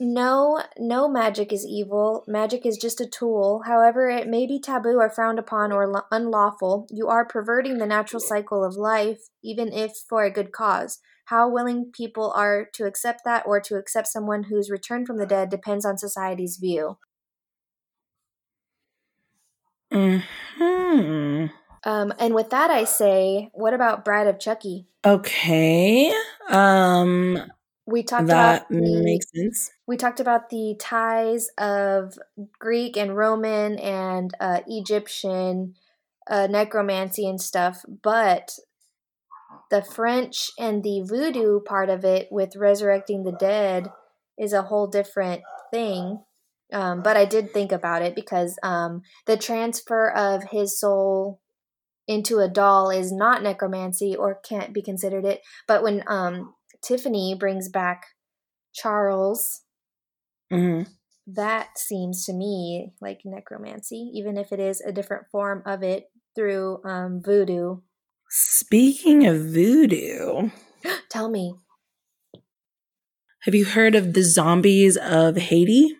no no magic is evil. Magic is just a tool. However it may be taboo or frowned upon or lo- unlawful. You are perverting the natural cycle of life even if for a good cause. How willing people are to accept that or to accept someone who's returned from the dead depends on society's view hmm um, and with that, I say, what about Bride of Chucky? Okay. Um, we talked that about the, makes sense. We talked about the ties of Greek and Roman and uh, Egyptian uh, necromancy and stuff, but the French and the voodoo part of it with resurrecting the dead is a whole different thing. Um, but I did think about it because um, the transfer of his soul into a doll is not necromancy or can't be considered it. But when um, Tiffany brings back Charles, mm-hmm. that seems to me like necromancy, even if it is a different form of it through um, voodoo. Speaking of voodoo, tell me. Have you heard of the zombies of Haiti?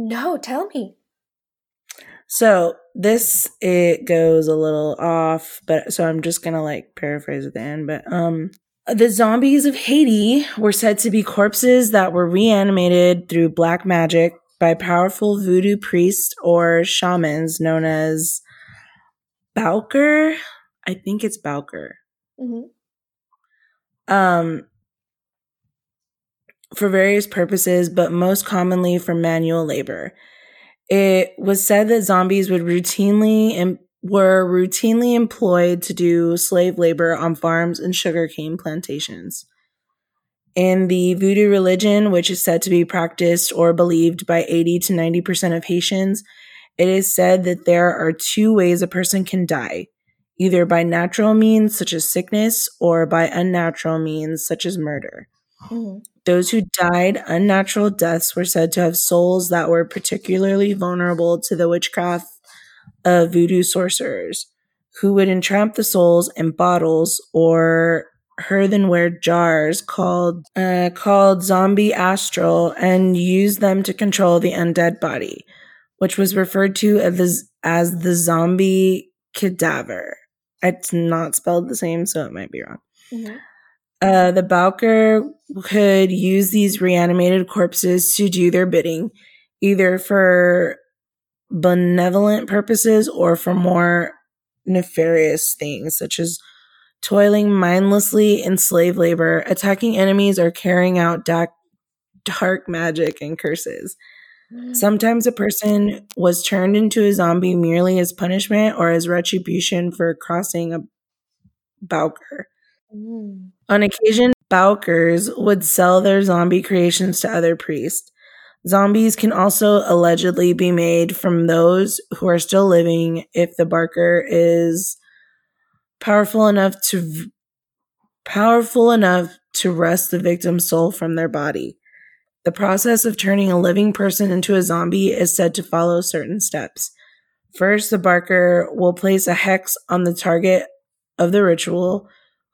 No, tell me. So this it goes a little off, but so I'm just gonna like paraphrase at the end. But um, the zombies of Haiti were said to be corpses that were reanimated through black magic by powerful voodoo priests or shamans known as Bokor. I think it's Bokor. Mm-hmm. Um, for various purposes, but most commonly for manual labor. It was said that zombies would routinely and were routinely employed to do slave labor on farms and sugarcane plantations. In the voodoo religion, which is said to be practiced or believed by 80 to 90% of Haitians, it is said that there are two ways a person can die either by natural means, such as sickness, or by unnatural means, such as murder. Mm-hmm. Those who died unnatural deaths were said to have souls that were particularly vulnerable to the witchcraft of voodoo sorcerers, who would entrap the souls in bottles or earthenware jars called uh, called zombie astral and use them to control the undead body, which was referred to as the, as the zombie cadaver. It's not spelled the same, so it might be wrong. Mm-hmm. Uh, the Bokor could use these reanimated corpses to do their bidding, either for benevolent purposes or for more nefarious things, such as toiling mindlessly in slave labor, attacking enemies, or carrying out dark, dark magic and curses. Mm. Sometimes a person was turned into a zombie merely as punishment or as retribution for crossing a Bokor. Mm. On occasion, Bokors would sell their zombie creations to other priests. Zombies can also allegedly be made from those who are still living if the barker is powerful enough to powerful enough to wrest the victim's soul from their body. The process of turning a living person into a zombie is said to follow certain steps. First, the barker will place a hex on the target of the ritual,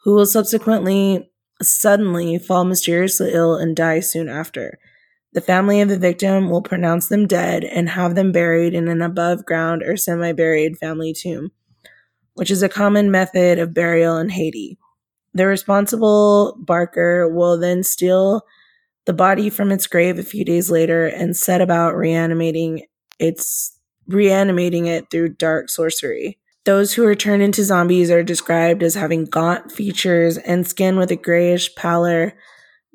who will subsequently suddenly fall mysteriously ill and die soon after. The family of the victim will pronounce them dead and have them buried in an above ground or semi buried family tomb, which is a common method of burial in Haiti. The responsible barker will then steal the body from its grave a few days later and set about reanimating its reanimating it through dark sorcery. Those who are turned into zombies are described as having gaunt features and skin with a grayish pallor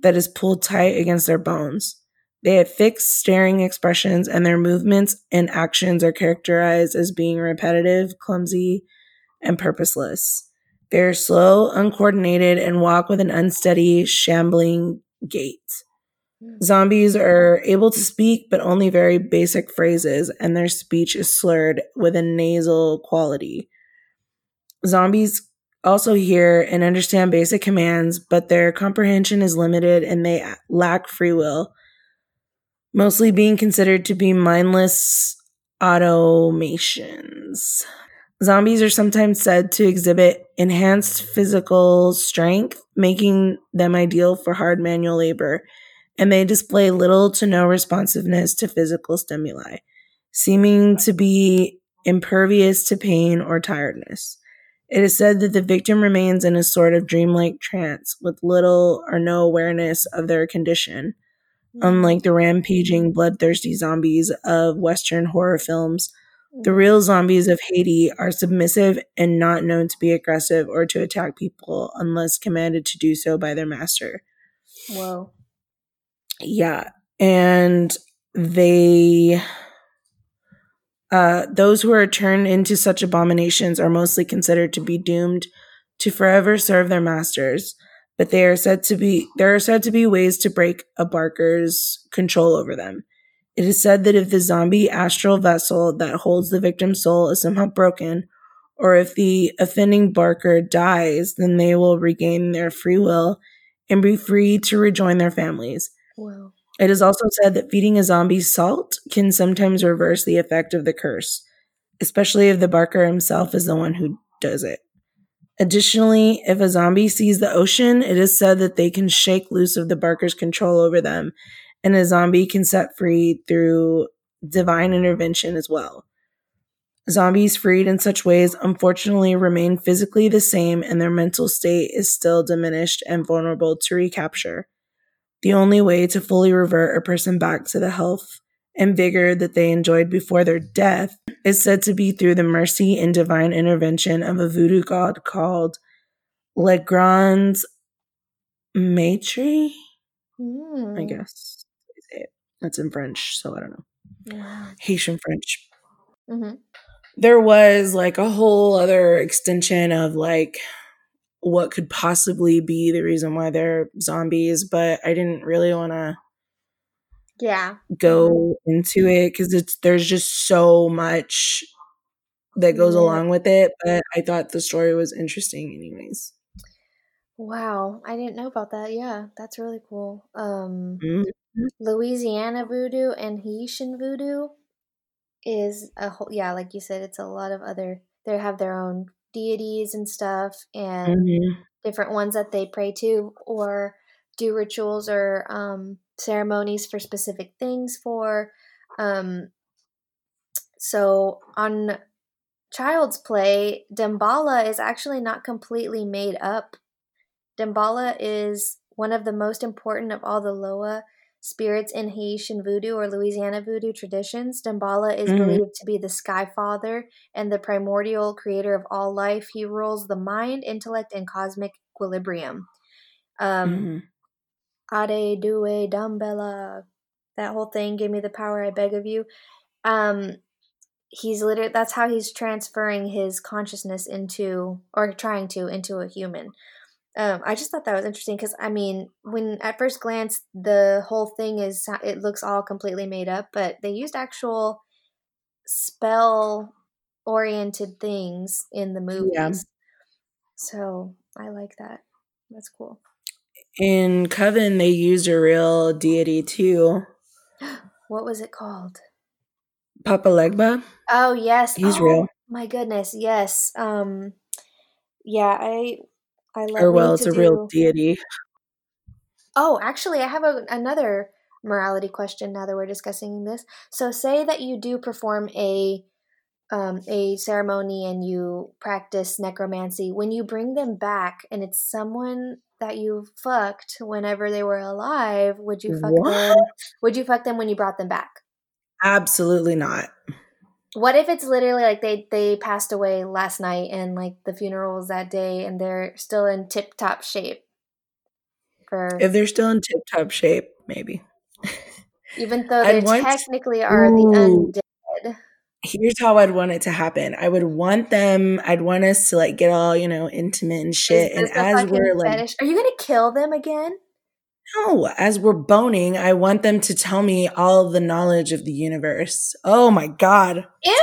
that is pulled tight against their bones. They have fixed, staring expressions, and their movements and actions are characterized as being repetitive, clumsy, and purposeless. They are slow, uncoordinated, and walk with an unsteady, shambling gait. Hmm. Zombies are able to speak, but only very basic phrases, and their speech is slurred with a nasal quality. Zombies also hear and understand basic commands, but their comprehension is limited and they lack free will, mostly being considered to be mindless automations. Zombies are sometimes said to exhibit enhanced physical strength, making them ideal for hard manual labor and they display little to no responsiveness to physical stimuli, seeming to be impervious to pain or tiredness. It is said that the victim remains in a sort of dreamlike trance with little or no awareness of their condition, unlike the rampaging, bloodthirsty zombies of Western horror films. The real zombies of Haiti are submissive and not known to be aggressive or to attack people unless commanded to do so by their master. Whoa. Yeah. And they uh, those who are turned into such abominations are mostly considered to be doomed to forever serve their masters. But they are said to be there are said to be ways to break a barker's control over them. It is said that if the zombie astral vessel that holds the victim's soul is somehow broken, or if the offending barker dies, then they will regain their free will and be free to rejoin their families. It is also said that feeding a zombie salt can sometimes reverse the effect of the curse, especially if the barker himself is the one who does it. Additionally, if a zombie sees the ocean, it is said that they can shake loose of the barker's control over them, and a zombie can set free through divine intervention as well. Zombies freed in such ways unfortunately remain physically the same, and their mental state is still diminished and vulnerable to recapture. The only way to fully revert a person back to the health and vigor that they enjoyed before their death is said to be through the mercy and divine intervention of a voodoo god called Le Grand Maitre. Mm. I guess that's in French, so I don't know. Yeah. Haitian French. Mm-hmm. There was like a whole other extension of like what could possibly be the reason why they're zombies, but I didn't really want to yeah go into it because it's there's just so much that goes yeah. along with it but i thought the story was interesting anyways wow i didn't know about that yeah that's really cool um mm-hmm. louisiana voodoo and haitian voodoo is a whole yeah like you said it's a lot of other they have their own deities and stuff and mm-hmm. different ones that they pray to or do rituals or um, ceremonies for specific things for. Um, so on Child's Play, Damballa is actually not completely made up. Damballa is one of the most important of all the Loa spirits in Haitian voodoo or Louisiana voodoo traditions. Damballa is mm-hmm. believed to be the sky father and the primordial creator of all life. He rules the mind, intellect, and cosmic equilibrium. Um, mm-hmm. Ade due Damballa. That whole thing, give me the power, I beg of you. Um, he's literally that's how he's transferring his consciousness into or trying to into a human um, I just thought that was interesting because I mean, when at first glance the whole thing is it looks all completely made up, but they used actual spell oriented things in the movies. Yeah. So I like that. That's cool. In Coven, they used a real deity too. what was it called? Papa Legba. Oh yes, he's oh, real. My goodness, yes. Um, yeah, I I love or well, it's a do... real deity. Oh, actually, I have a, another morality question now that we're discussing this. So, say that you do perform a um, a ceremony and you practice necromancy. When you bring them back, and it's someone that you fucked whenever they were alive, would you fuck what? them? Would you fuck them when you brought them back? Absolutely not. What if it's literally like they they passed away last night and like the funeral was that day and they're still in tip top shape? For if they're still in tip top shape, maybe. Even though they technically are Ooh. the undead. Here's how I'd want it to happen. I would want them. I'd want us to like get all you know intimate and shit. And as we're like, are you gonna kill them again? No, as we're boning, I want them to tell me all the knowledge of the universe. Oh my god. Ew,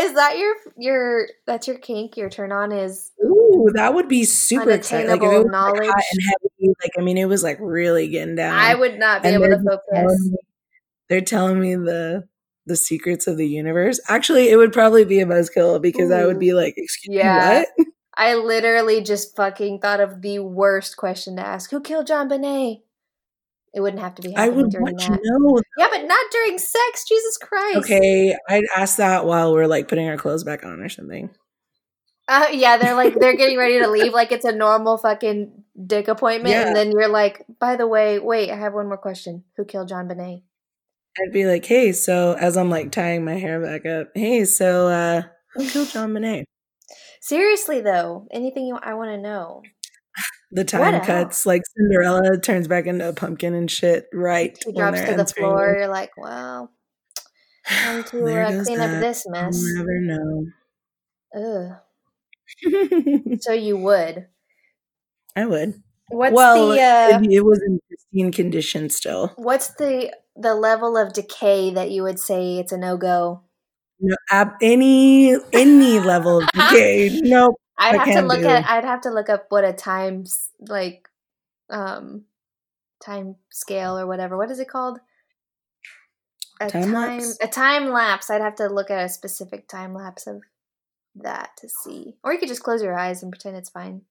is that your your that's your kink? Your turn on is Ooh, that would be super exciting. Like if it was knowledge. like, hot and heavy, like I mean it was like really getting down. I would not be And able to focus. telling me- they're telling me the the secrets of the universe. Actually, it would probably be a buzzkill because I would be like, excuse Yeah. me, what? I literally just fucking thought of the worst question to ask. Who killed JonBenét? It wouldn't have to be I would during want to that. know. Yeah, but not during sex. Jesus Christ. Okay, I'd ask that while we're like putting our clothes back on or something. Uh, yeah, they're like they're getting ready to leave like it's a normal fucking dick appointment, Yeah. and then you're like, by the way, wait, I have one more question. Who killed JonBenét? I'd be like, hey, so as I'm like tying my hair back up, hey, so uh who killed JonBenét? Seriously though, anything you I want to know. The time cuts, like Cinderella turns back into a pumpkin and shit, right? She drops to the floor. You're like, well, time to uh, clean that. up this mess. never know. Ugh. So you would. I would. What's well, the uh, it, it was in pristine condition still. what's the the level of decay that you would say it's a no go? No, ab- any any level of decay. Nope. I'd I have to look do. at I'd have to look up what a times like um time scale or whatever. What is it called? A Time lapse? a time lapse. I'd have to look at a specific time lapse of that to see. Or you could just close your eyes and pretend it's fine.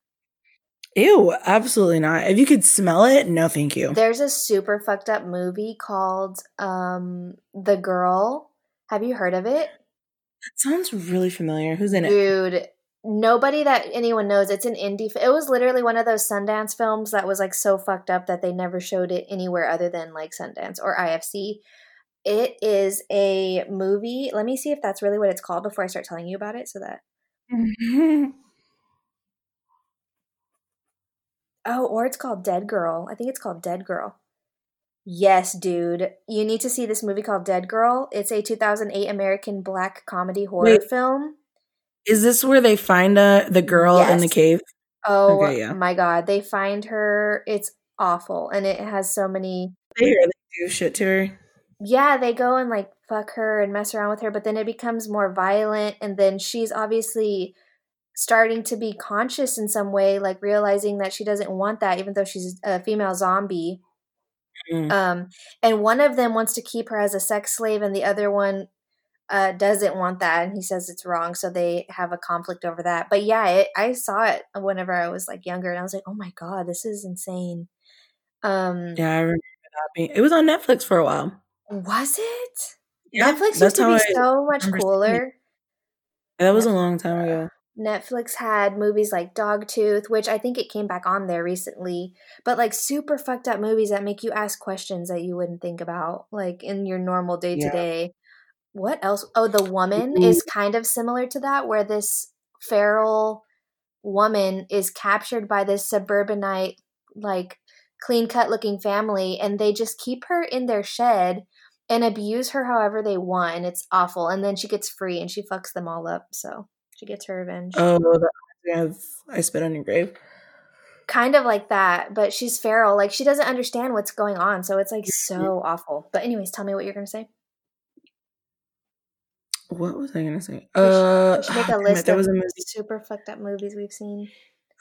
Ew, absolutely not. If you could smell it, no, thank you. There's a super fucked up movie called um The Girl. Have you heard of it? That sounds really familiar. Who's in it? Dude, nobody that anyone knows. It's an indie. It was literally one of those Sundance films that was like so fucked up that they never showed it anywhere other than like Sundance or IFC. It is a movie. Let me see if that's really what it's called before I start telling you about it. So that oh, or it's called Dead Girl. I think it's called Dead Girl. Yes, dude. You need to see this movie called Dead Girl. It's a 2008 American black comedy horror Wait. film. Is this where they find uh, the girl in the cave? Oh Okay, yeah. my god, they find her. It's awful, and it has so many. They hear they do shit to her. Yeah, they go and like fuck her and mess around with her, but then it becomes more violent, and then she's obviously starting to be conscious in some way, like realizing that she doesn't want that, even though she's a female zombie. Mm. Um, and one of them wants to keep her as a sex slave, and the other one uh, doesn't want that, and he says it's wrong. So they have a conflict over that. But yeah, it, I saw it whenever I was like younger, and I was like, oh my god, this is insane. Um, Yeah, I remember that being. It was on Netflix for a while. was it? Yeah, Netflix used to be I. so much remember seeing it. cooler. That was a long time ago. Netflix had movies like Dogtooth, which I think it came back on there recently, but like super fucked up movies that make you ask questions that you wouldn't think about, like in your normal day to Yeah. day. What else? Oh, The Woman Mhm. is kind of similar to that, where this feral woman is captured by this suburbanite, like clean cut looking family, and they just keep her in their shed and abuse her however they want. And it's awful. And then she gets free and she fucks them all up. So she gets her revenge. Oh, that reminds I spit on your grave. kind of like that, but she's feral. Like she doesn't understand what's going on, so it's like so awful. But anyways, tell me what you're gonna say. What was I gonna say? We should- Uh, we should make a list there of was a movie. super fucked up movies we've seen.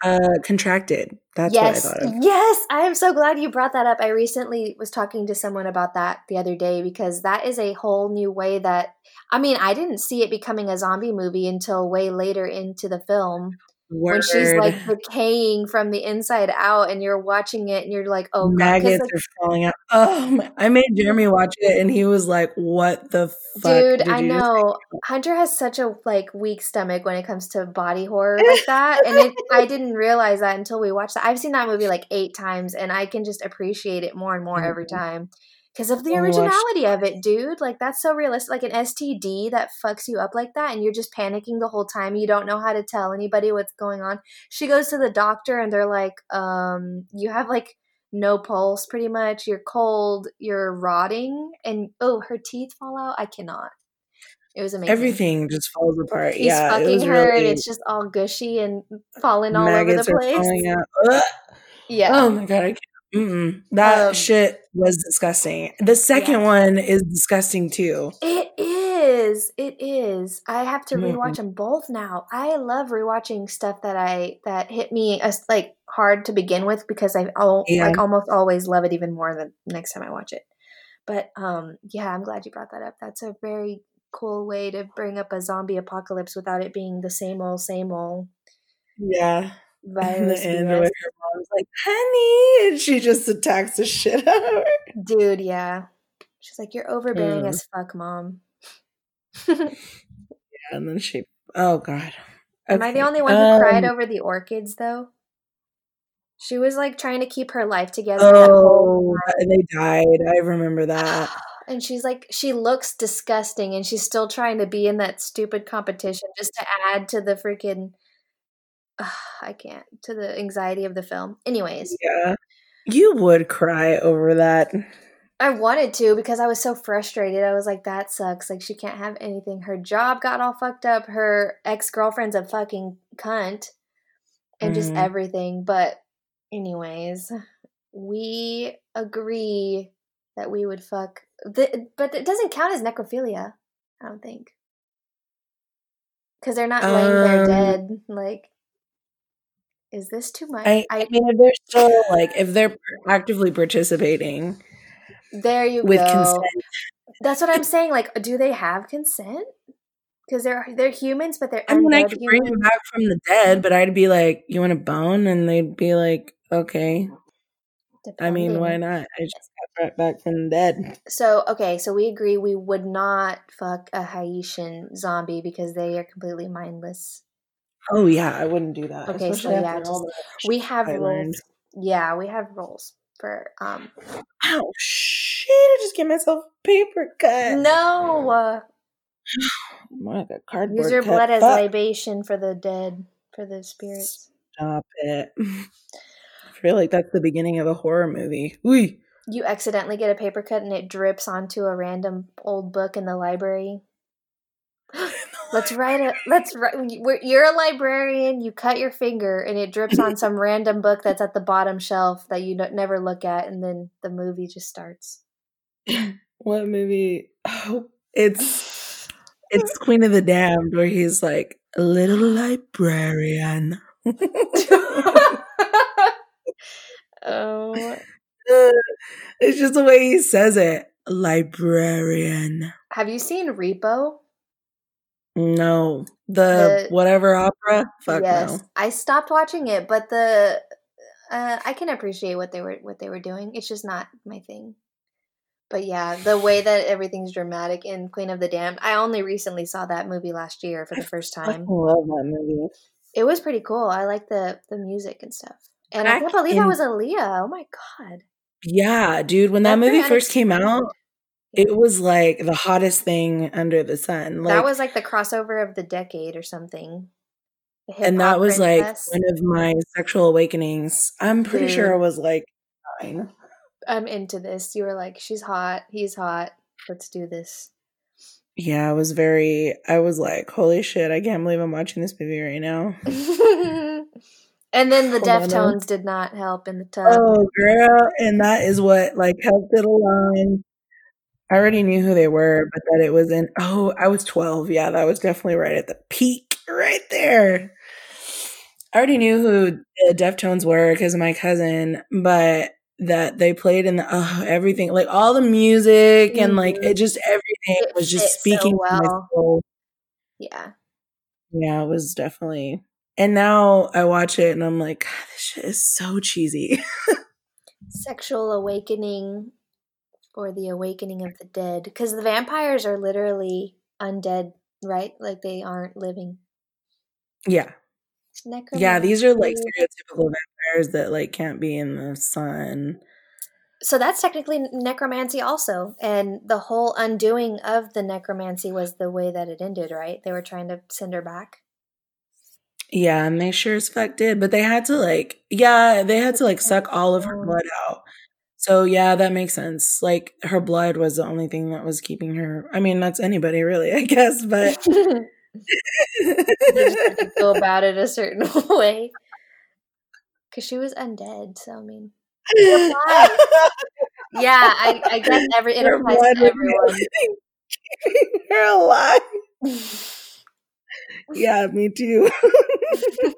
Uh, contracted. That's yes, what I thought of. yes, I am so glad you brought that up. I recently was talking to someone about that the other day because that is a whole new way that I mean, I didn't see it becoming a zombie movie until way later into the film when she's like decaying from the inside out, and you're watching it and you're like, oh god, maggots like, are falling out. Oh, my, I made Jeremy watch it, and he was like, "What the fuck, Dude, I know Hunter has such a like weak stomach when it comes to body horror like that, and it, I didn't realize that until we watched that. I've seen that movie like eight times, and I can just appreciate it more and more every Mhm. time because of the originality of it, dude. Like that's so realistic. Like an STD that fucks you up like that, and you're just panicking the whole time. You don't know how to tell anybody what's going on. She goes to the doctor, and they're like, um, "You have like." no pulse pretty much you're cold you're rotting and oh her teeth fall out i cannot it was amazing Everything just falls apart. he's yeah, it fucking was her really and it's just all gushy and falling all over the place falling out. Ugh. yeah Oh my god, I can't. Mm-mm. That Um, shit was disgusting. The second Yeah. one is disgusting too. It is. It is. I have to Mhm. rewatch them both now. I love rewatching stuff that I that hit me as like hard to begin with because I al- Yeah. like almost always love it even more the next time I watch it. But um yeah, I'm glad you brought that up. That's a very cool way to bring up a zombie apocalypse without it being the same old same old Yeah. In the virus. end, where her mom's like, "Honey," and she just attacks the shit out of her. Dude, yeah. She's like, You're overbearing Mm. as fuck, mom. Yeah, and then she, oh god. Am I the only one who cried um, over the orchids though? She was like trying to keep her life together Oh, Oh, they died. I remember that. and she's like she looks disgusting and she's still trying to be in that stupid competition just to add to the freaking I can't to the anxiety of the film. Anyways, Yeah. You would cry over that. I wanted to because I was so frustrated. I was like, that sucks. Like, she can't have anything. Her job got all fucked up. Her ex girlfriend's a fucking cunt and just Mhm. everything. But, anyways, we agree that we would fuck. The, but it doesn't count as necrophilia, I don't think. Because they're not laying there Um, dead. Like, is this too much? I, I mean, if they're still like, if they're actively participating there you with go. consent, That's what I'm saying. Like, do they have consent? Because they're they're humans, but they're I mean, I could bring them back from the dead, but I'd be like, "You want a bone?" And they'd be like, "Okay." I mean, why not? I just got brought back from the dead. So okay, so we agree we would not fuck a Haitian zombie because they are completely mindless. Oh yeah, I wouldn't do that. Okay, so yeah, just we have I rules. Yeah, we have rules for um. Oh shit! I just gave myself a paper cut. No, uh, like a cardboard use your cut. blood as Fuck. libation for the dead, for the spirits. Stop it. I feel like that's the beginning of a horror movie. Wee. You accidentally get a paper cut and it drips onto a random old book in the library. Let's write a. Let's write. You're a librarian. You cut your finger and it drips on some random book that's at the bottom shelf that you never look at, and then the movie just starts. What movie? Oh, it's it's Queen of the Damned, where he's like a little librarian. oh, uh, it's just the way he says it. Librarian. have you seen Repo? No, the, The- whatever opera. Fuck yes, no. I stopped watching it, but the uh, I can appreciate what they were what they were doing. It's just not my thing. But yeah, the way that everything's dramatic in Queen of the Damned. I only recently saw that movie last year for the first I time. love that movie. It was pretty cool. I like the the music and stuff. And I can't believe that in- was Aaliyah. Oh my god. Yeah, dude. When that very movie first came out. It was like the hottest thing under the sun. Like, that was like the crossover of the decade or something. And that was like one of my sexual awakenings. I'm pretty sure I was like nine. I'm into this. You were like, she's hot, he's hot. Let's do this. Yeah, I was very. I was like, holy shit! I can't believe I'm watching this movie right now. and then the Deftones did not help in the tub. Oh, girl, and that is what like helped it along. I already knew who they were, but that it was in. Oh, I was 12. Yeah, that was definitely right at the peak, right there. I already knew who the Deftones were because of my cousin, but that they played in the oh, everything, like all the music and like Mhm. it just everything It was just so speaking my well. soul. Yeah. Yeah, it was definitely. And now I watch it and I'm like, God, this shit is so cheesy. Sexual awakening for the awakening of the dead. Because the vampires are literally undead, right? Like they aren't living. yeah. Yeah, these are like stereotypical vampires that like can't be in the sun. So that's technically necromancy, also. And the whole undoing of the necromancy was the way that it ended, right? They were trying to send her back. Yeah, and they sure as fuck did, but they had to like, yeah, they had to like suck all of her blood out. So yeah, that makes sense. Like her blood was the only thing that was keeping her. I mean, that's anybody really, I guess, but go about it a certain way. Because she was undead, so I mean. yeah, I, I guess every it applies to everyone. You're alive. Yeah, me too.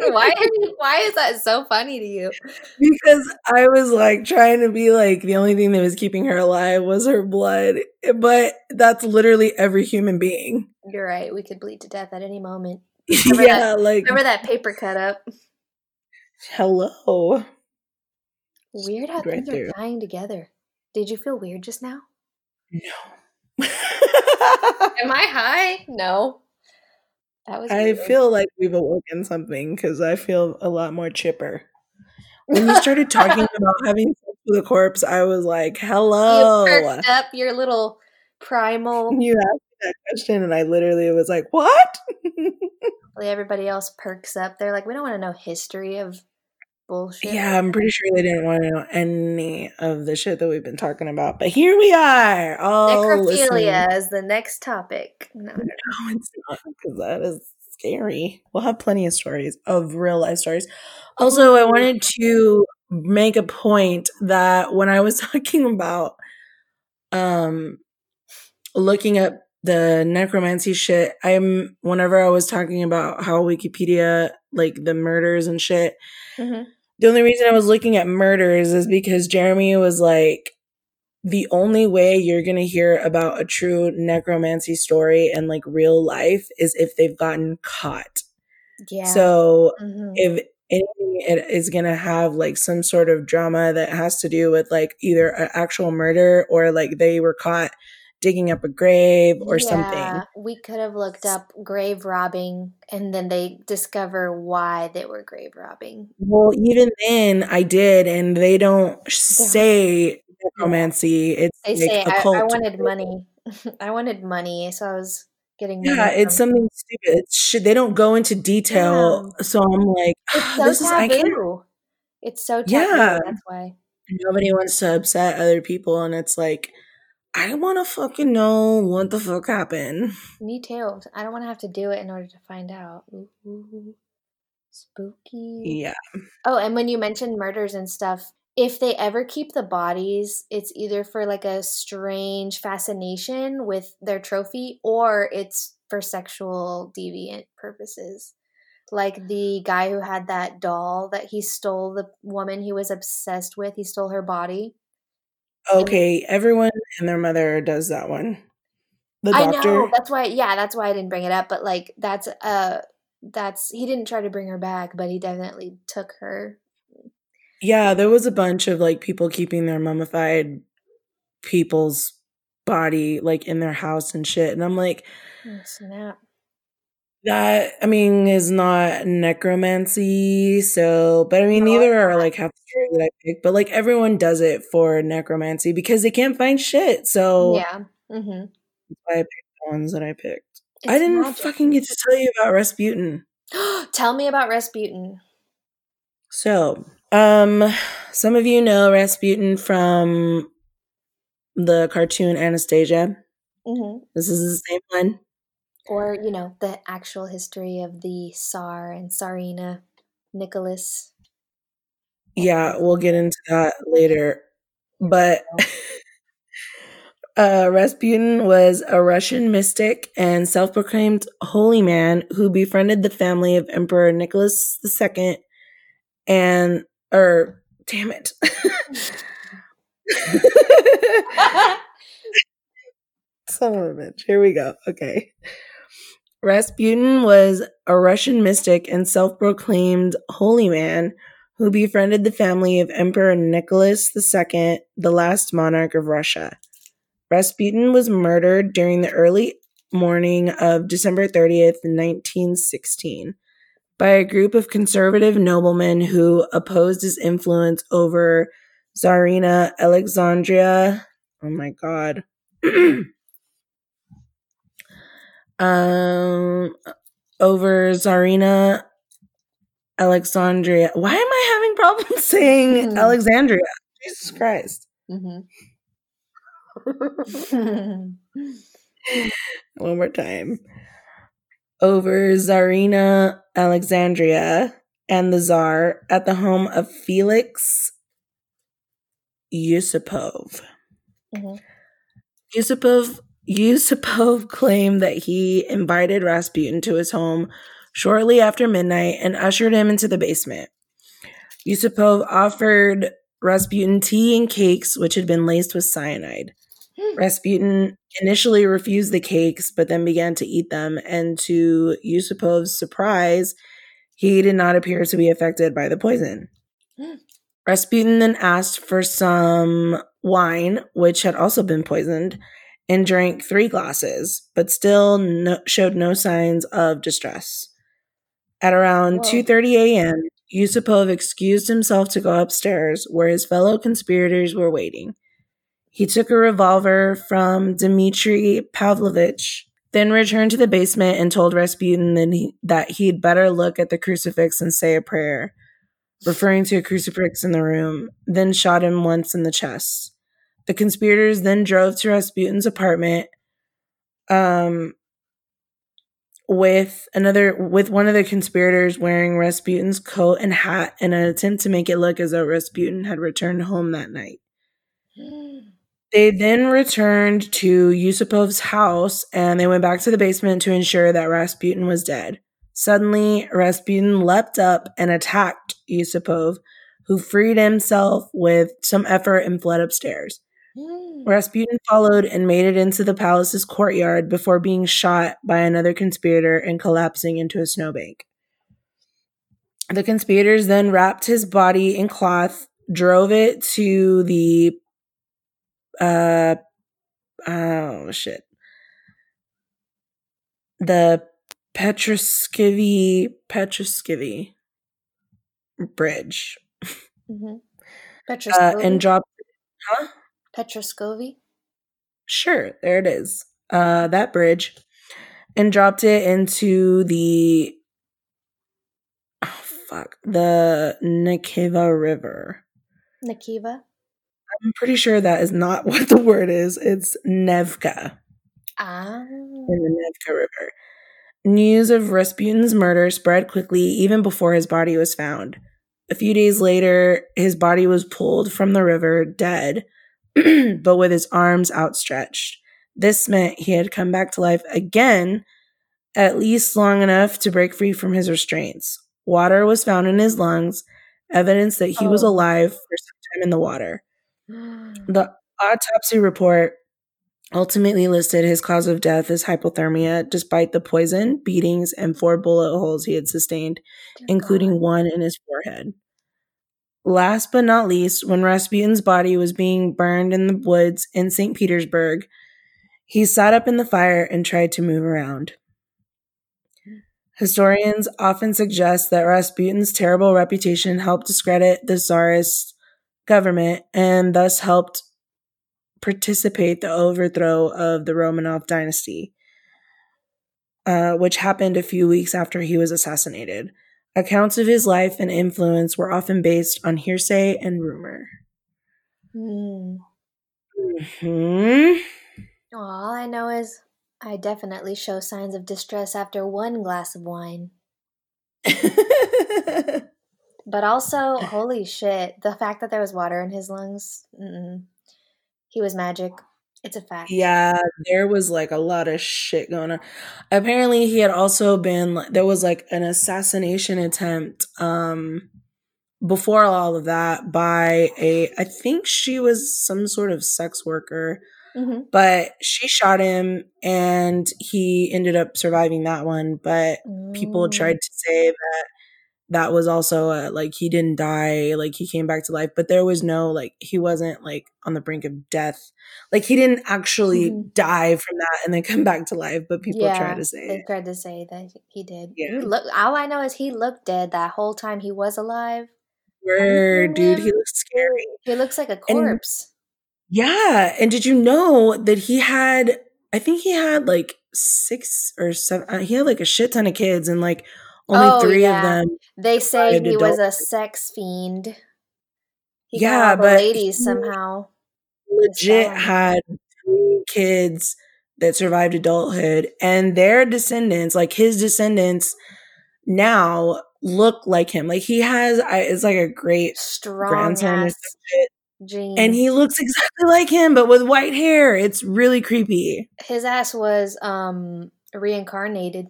why you, why is that so funny to you? Because I was like trying to be like the only thing that was keeping her alive was her blood. Eh, but that's literally every human being. You're right. We could bleed to death at any moment. Remember yeah, that, like remember that paper cut up. Hello. Weird how right things are dying together. Did you feel weird just now? No. Am I high? No. That was. I weird. feel like we've awoken something because I feel a lot more chipper. When you started talking about having sex with a corpse, I was like, "Hello." You perked up your little primal. You asked that question, and I literally was like, "What?" Everybody else perks up. They're like, "We don't want to know history of bullshit. Yeah, I'm pretty sure they didn't want to know any of the shit that we've been talking about. But here we are. All Necrophilia is the next topic. No, no, it's not because that is scary. We'll have plenty of stories of real life stories. Also, I wanted to make a point that when I was talking about um looking up the necromancy shit, I'm whenever I was talking about how Wikipedia like the murders and shit, mm-hmm the only reason I was looking at murders is because Jeremy was like, the only way you're going to hear about a true necromancy story and like real life is if they've gotten caught. Yeah. So mm-hmm. if anything, it is going to have like some sort of drama that has to do with like either an actual murder or like they were caught digging up a grave or yeah, something. We could have looked up grave robbing and then they discover why they were grave robbing. Well, even then I did and they don't say necromancy. It's they like say I, I, wanted money. I wanted money, so I was getting Yeah, it's something stupid. It's shit. They don't go into detail. Yeah. So I'm like, it's ah, so this taboo. is I can't it's so taboo. Yeah. That's why. Nobody wants to upset other people and it's like I want to fucking know what the fuck happened. Me too. I don't want to have to do it in order to find out. Ooh, spooky. Yeah. Oh, and when you mentioned murders and stuff, if they ever keep the bodies, it's either for like a strange fascination with their trophy or it's for sexual deviant purposes. Like the guy who had that doll that he stole the woman he was obsessed with, he stole her body Okay, everyone and their mother does that one. The doctor. I know. That's why. Yeah, that's why I didn't bring it up. But like, that's uh, that's he didn't try to bring her back, but he definitely took her. Yeah, there was a bunch of like people keeping their mummified people's body like in their house and shit, and I'm like, oh, snap. That I mean is not necromancy, so but I mean no, neither are like half the story that I picked, but like everyone does it for necromancy because they can't find shit. So yeah, mm-hmm. that's why I picked the ones that I picked. It's I didn't magic. fucking get to tell you about Rasputin. tell me about Rasputin. So, um, some of you know Rasputin from the cartoon Anastasia. Mm-hmm. This is the same one or you know the actual history of the Tsar and Tsarina Nicholas. Yeah, we'll get into that later. But uh, Rasputin was a Russian mystic and self proclaimed holy man who befriended the family of Emperor Nicholas II and, or, damn it. Son of a bitch. Here we go. Okay. Rasputin was a Russian mystic and self proclaimed holy man who befriended the family of Emperor Nicholas II, the last monarch of Russia. Rasputin was murdered during the early morning of December 30th, 1916, by a group of conservative noblemen who opposed his influence over Tsarina Alexandria. Oh my god. um, over Tsarina Alexandria. Why am I having problems saying mm-hmm. Alexandria? Jesus Christ. Mm-hmm. One more time. Over Tsarina Alexandria and the Czar at the home of Felix Yusupov. Mm-hmm. Yusupov Yusupov claimed that he invited Rasputin to his home shortly after midnight and ushered him into the basement. Yusupov offered Rasputin tea and cakes, which had been laced with cyanide. Hmm. Rasputin initially refused the cakes, but then began to eat them, and to Yusupov's surprise, he did not appear to be affected by the poison. Hmm. Rasputin then asked for some wine, which had also been poisoned, and drank three glasses, but still no, showed no signs of distress. At around 2:30 a.m., Yusupov excused himself to go upstairs where his fellow conspirators were waiting. He took a revolver from Dmitry Pavlovich, then returned to the basement and told Rasputin that, he, that he'd better look at the crucifix and say a prayer, referring to a crucifix in the room, then shot him once in the chest. The conspirators then drove to Rasputin's apartment um, with another with one of the conspirators wearing Rasputin's coat and hat in an attempt to make it look as though Rasputin had returned home that night. They then returned to Yusupov's house and they went back to the basement to ensure that Rasputin was dead. Suddenly, Rasputin leapt up and attacked Yusupov, who freed himself with some effort and fled upstairs. Mm. Rasputin followed and made it into the palace's courtyard before being shot by another conspirator and collapsing into a snowbank. The conspirators then wrapped his body in cloth, drove it to the uh oh shit the Petroskivy Petroskivy bridge mm-hmm. uh, and dropped huh Petroskovy sure there it is uh that bridge and dropped it into the oh, fuck the Nikiva River Nikiva I'm pretty sure that is not what the word is. It's Nevka. Ah. In the Nevka River. News of Rasputin's murder spread quickly even before his body was found. A few days later, his body was pulled from the river dead, but with his arms outstretched. This meant he had come back to life again, at least long enough to break free from his restraints. Water was found in his lungs, evidence that he oh. was alive for some time in the water. The autopsy report ultimately listed his cause of death as hypothermia, despite the poison, beatings, and four bullet holes he had sustained, including one in his forehead. Last but not least, when Rasputin's body was being burned in the woods in St. Petersburg, he sat up in the fire and tried to move around. Historians often suggest that Rasputin's terrible reputation helped discredit the Tsarist government and thus helped participate the overthrow of the Romanov dynasty, uh, which happened a few weeks after he was assassinated. Accounts of his life and influence were often based on hearsay and rumor. Mm. Hmm. All I know is I definitely show signs of distress after one glass of wine. But also, holy shit, the fact that there was water in his lungs, he was magic. It's a fact. Yeah, there was like a lot of shit going on. Apparently, he had also been there was like an assassination attempt um before all of that by a I think she was some sort of sex worker. Mm-hmm. But she shot him and he ended up surviving that one. But mm. people tried to say that that was also uh, like he didn't die like he came back to life but there was no like he wasn't like on the brink of death. Like he didn't actually mm-hmm. die from that and then come back to life but people yeah, try to say they it. tried to say that he did. Yeah. He look all i know is he looked dead that whole time he was alive. Word, dude he looks scary. He looks like a corpse. And, yeah and did you know that he had i think he had like six or seven uh, he had like a shit ton of kids and like only oh, three yeah. of them. They say he was a sex fiend. He yeah, but ladies somehow legit had three kids that survived adulthood, and their descendants, like his descendants, now look like him. Like he has, it's like a great strong grandson. genes. And he looks exactly like him, but with white hair. It's really creepy. his ass was um reincarnated.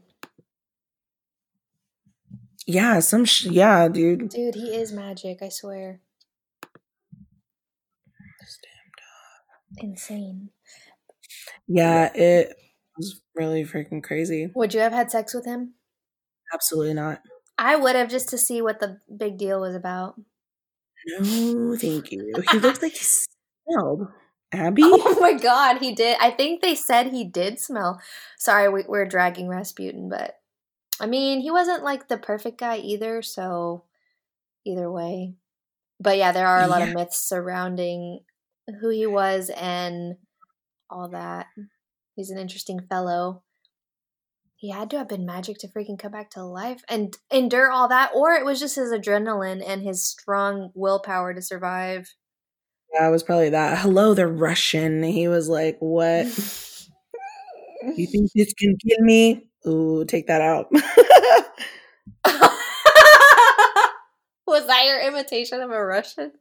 Yeah, some sh- yeah, dude. Dude, he is magic, I swear. Insane. Yeah, it was really freaking crazy. Would you have had sex with him? Absolutely not. I would have just to see what the big deal was about. No, thank you. He looked like he smelled. Abby? Oh my god, he did. I think they said he did smell. Sorry, we, we're dragging Rasputin, but I mean, he wasn't like the perfect guy either, so either way. But yeah, there are a lot of myths surrounding who he was and all that. He's an interesting fellow. He had to have been magic to freaking come back to life and endure all that, or it was just his adrenaline and his strong willpower to survive. Yeah, it was probably that. Hello, they're Russian. He was like, What? You think this can kill me? Ooh, take that out. Was that your imitation of a Russian?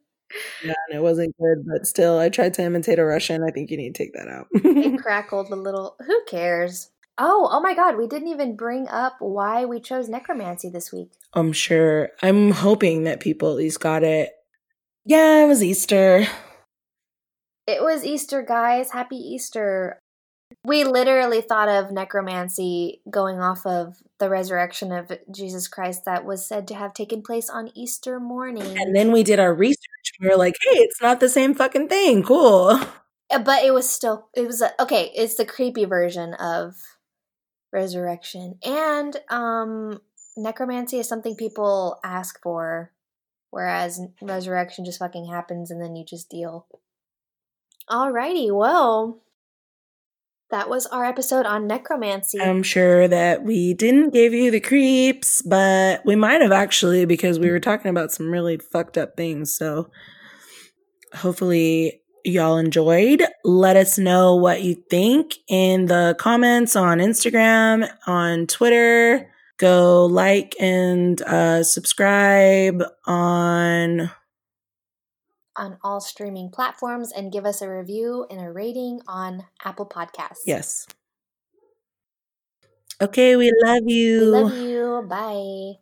yeah, and it wasn't good, but still, I tried to imitate a Russian. I think you need to take that out. It crackled a little. Who cares? Oh, oh my god, we didn't even bring up why we chose necromancy this week. I'm sure. I'm hoping that people at least got it. Yeah, it was Easter. It was Easter, guys. Happy Easter. We literally thought of necromancy going off of the resurrection of Jesus Christ that was said to have taken place on Easter morning. And then we did our research. We were like, hey, it's not the same fucking thing. Cool. Uh, but it was still it was a, okay it's the creepy version of resurrection and um necromancy is something people ask for whereas resurrection just fucking happens and then you just deal alrighty well that was our episode on necromancy I'm sure that we didn't give you the creeps, but we might have actually because we were talking about some really fucked up things. So hopefully y'all enjoyed. Let us know what you think in the comments on Instagram, on Twitter. Go like and uh, subscribe on. On all streaming platforms and give us a review and a rating on apple podcasts Yes. Okay, we love we you. love you bye